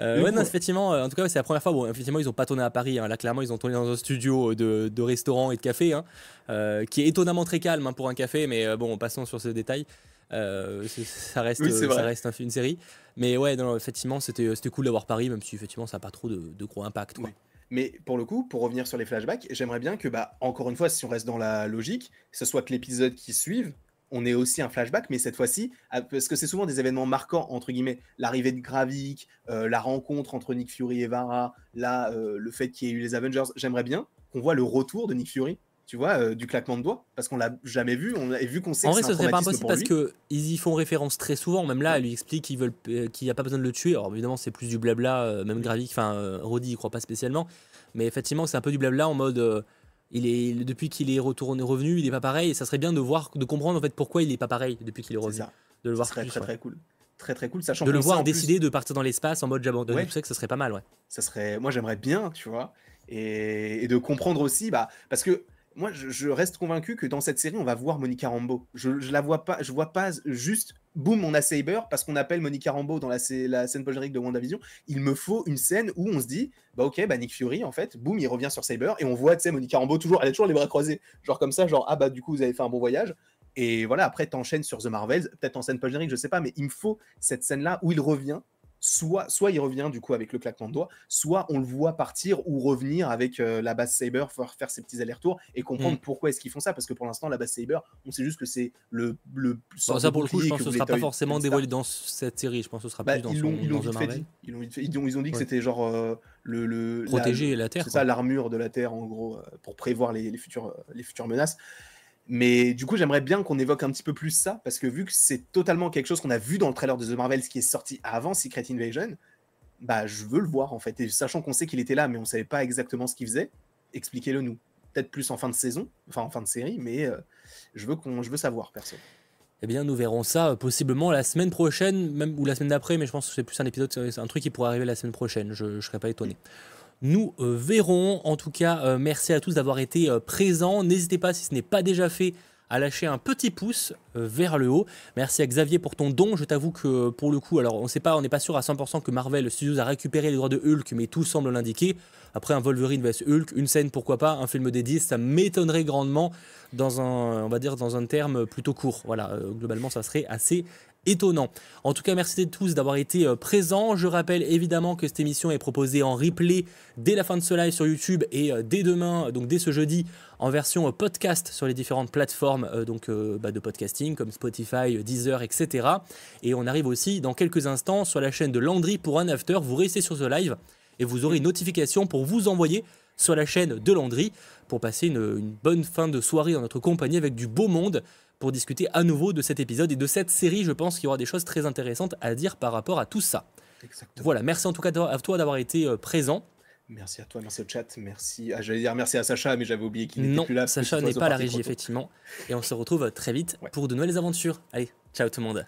Euh, ouais, non, effectivement, euh, en tout cas, c'est la première fois. Bon, effectivement, ils n'ont pas tourné à Paris. hein. Là, clairement, ils ont tourné dans un studio de, de restaurant et de café, hein, euh, qui est étonnamment très calme hein, pour un café, mais euh, bon, passons sur ce détail. Euh, ça reste, Oui, euh, ça reste un- une série. Mais ouais, non, effectivement, c'était c'était cool d'avoir Paris, même si effectivement, ça n'a pas trop de, de gros impact. Quoi. Oui. Mais pour le coup, pour revenir sur les flashbacks, j'aimerais bien que, bah, encore une fois, si on reste dans la logique, ce soit que l'épisode qui suive, on ait aussi un flashback, mais cette fois-ci, à- parce que c'est souvent des événements marquants, entre guillemets, l'arrivée de Gravik, euh, la rencontre entre Nick Fury et Vara, là, euh, le fait qu'il y ait eu les Avengers, j'aimerais bien qu'on voit le retour de Nick Fury, tu vois, euh, du claquement de doigts, parce qu'on l'a jamais vu, on a vu qu'on sait En que vrai, ce serait pas impossible parce lui. que ils y font référence très souvent. Même là, elle lui explique qu'ils qu'il n'y a pas besoin de le tuer. Alors évidemment, c'est plus du blabla. même Gravik, enfin, Roddy, il croit pas spécialement. Mais effectivement, c'est un peu du blabla en mode. Il est depuis qu'il est retourné revenu, il est pas pareil. Et ça serait bien de voir, de comprendre en fait pourquoi il est pas pareil depuis qu'il est revenu. ça, De le voir serait plus, très ouais. très cool. Très très cool, sachant De le voir plus- décider de partir dans l'espace en mode j'abandonne Ouais. tout ça, que ça serait pas mal, ouais. ça serait moi j'aimerais bien tu vois et, et de comprendre aussi bah parce que moi je, je reste convaincu que dans cette série on va voir Monica Rambeau je, je la vois pas je vois pas juste boum on a Saber parce qu'on appelle Monica Rambeau dans la, scè- la scène post de WandaVision. Il me faut une scène où on se dit bah ok bah Nick Fury en fait boum il revient sur Saber et on voit tu sais Monica Rambeau toujours elle a toujours les bras croisés. Genre comme ça genre ah bah du coup vous avez fait un bon voyage. Et voilà après t'enchaînes sur The Marvels peut-être en scène post je sais pas mais il me faut cette scène là où il revient soit, soit il revient du coup avec le claquement de doigts, soit on le voit partir ou revenir avec euh, la base Saber, faire, faire ses petits allers-retours et comprendre Mm. pourquoi est-ce qu'ils font ça. Parce que pour l'instant, la base Saber, on sait juste que c'est le, le Bon, ça pour le coup, je pense que ce sera pas forcément dévoilé dans cette série. Je pense que ce sera Bah, plus dans, ils son, ils dans The Marvel. dit. Ils ont, ils ont dit que Ouais. c'était genre euh, le, Protéger la Terre. c'est ça l'armure de la Terre en gros euh, pour prévoir les, les futures, les futures menaces. Mais du coup, j'aimerais bien qu'on évoque un petit peu plus ça, parce que vu que c'est totalement quelque chose qu'on a vu dans le trailer de The Marvels qui est sorti avant Secret Invasion, bah je veux le voir en fait. Et sachant qu'on sait qu'il était là, mais on savait pas exactement ce qu'il faisait, expliquez-le nous. Peut-être plus en fin de saison, enfin en fin de série, mais euh, je veux qu'on, je veux savoir, perso. Eh bien, nous verrons ça euh, possiblement la semaine prochaine, même ou la semaine d'après, mais je pense que c'est plus un épisode, c'est un truc qui pourrait arriver la semaine prochaine. Je ne serais pas étonné. Nous euh, verrons. En tout cas, euh, merci à tous d'avoir été présents. N'hésitez pas, si ce n'est pas déjà fait, à lâcher un petit pouce vers le haut. Merci à Xavier pour ton don. Je t'avoue que pour le coup, alors on sait pas, n'est pas sûr à 100% que Marvel Studios a récupéré les droits de Hulk, mais tout semble l'indiquer. Après un Wolverine vs Hulk, une scène pourquoi pas, un film dédié, ça m'étonnerait grandement dans un, va dire dans un terme plutôt court. Voilà, euh, globalement ça serait assez étonnant. En tout cas, merci à tous d'avoir été euh, présents. Je rappelle évidemment que cette émission est proposée en replay dès la fin de ce live sur YouTube et euh, dès demain, donc dès ce jeudi, en version podcast sur les différentes plateformes bah, de podcasting comme Spotify, Deezer, etc. Et on arrive aussi dans quelques instants sur la chaîne de Landry pour un after. Vous restez sur ce live et vous aurez une notification pour vous envoyer sur la chaîne de Landry pour passer une, bonne fin de soirée dans notre compagnie avec du beau monde pour discuter à nouveau de cet épisode et de cette série. Je pense qu'il y aura des choses très intéressantes à dire par rapport à tout ça. Voilà, merci en tout cas à toi d'avoir été euh, présent. Merci à toi, merci au chat, merci. Ah, J'allais dire merci à Sacha, mais j'avais oublié qu'il n'était plus là. Sacha n'est pas à la régie, effectivement. Et on se retrouve très vite pour de nouvelles aventures. Allez, ciao tout le monde.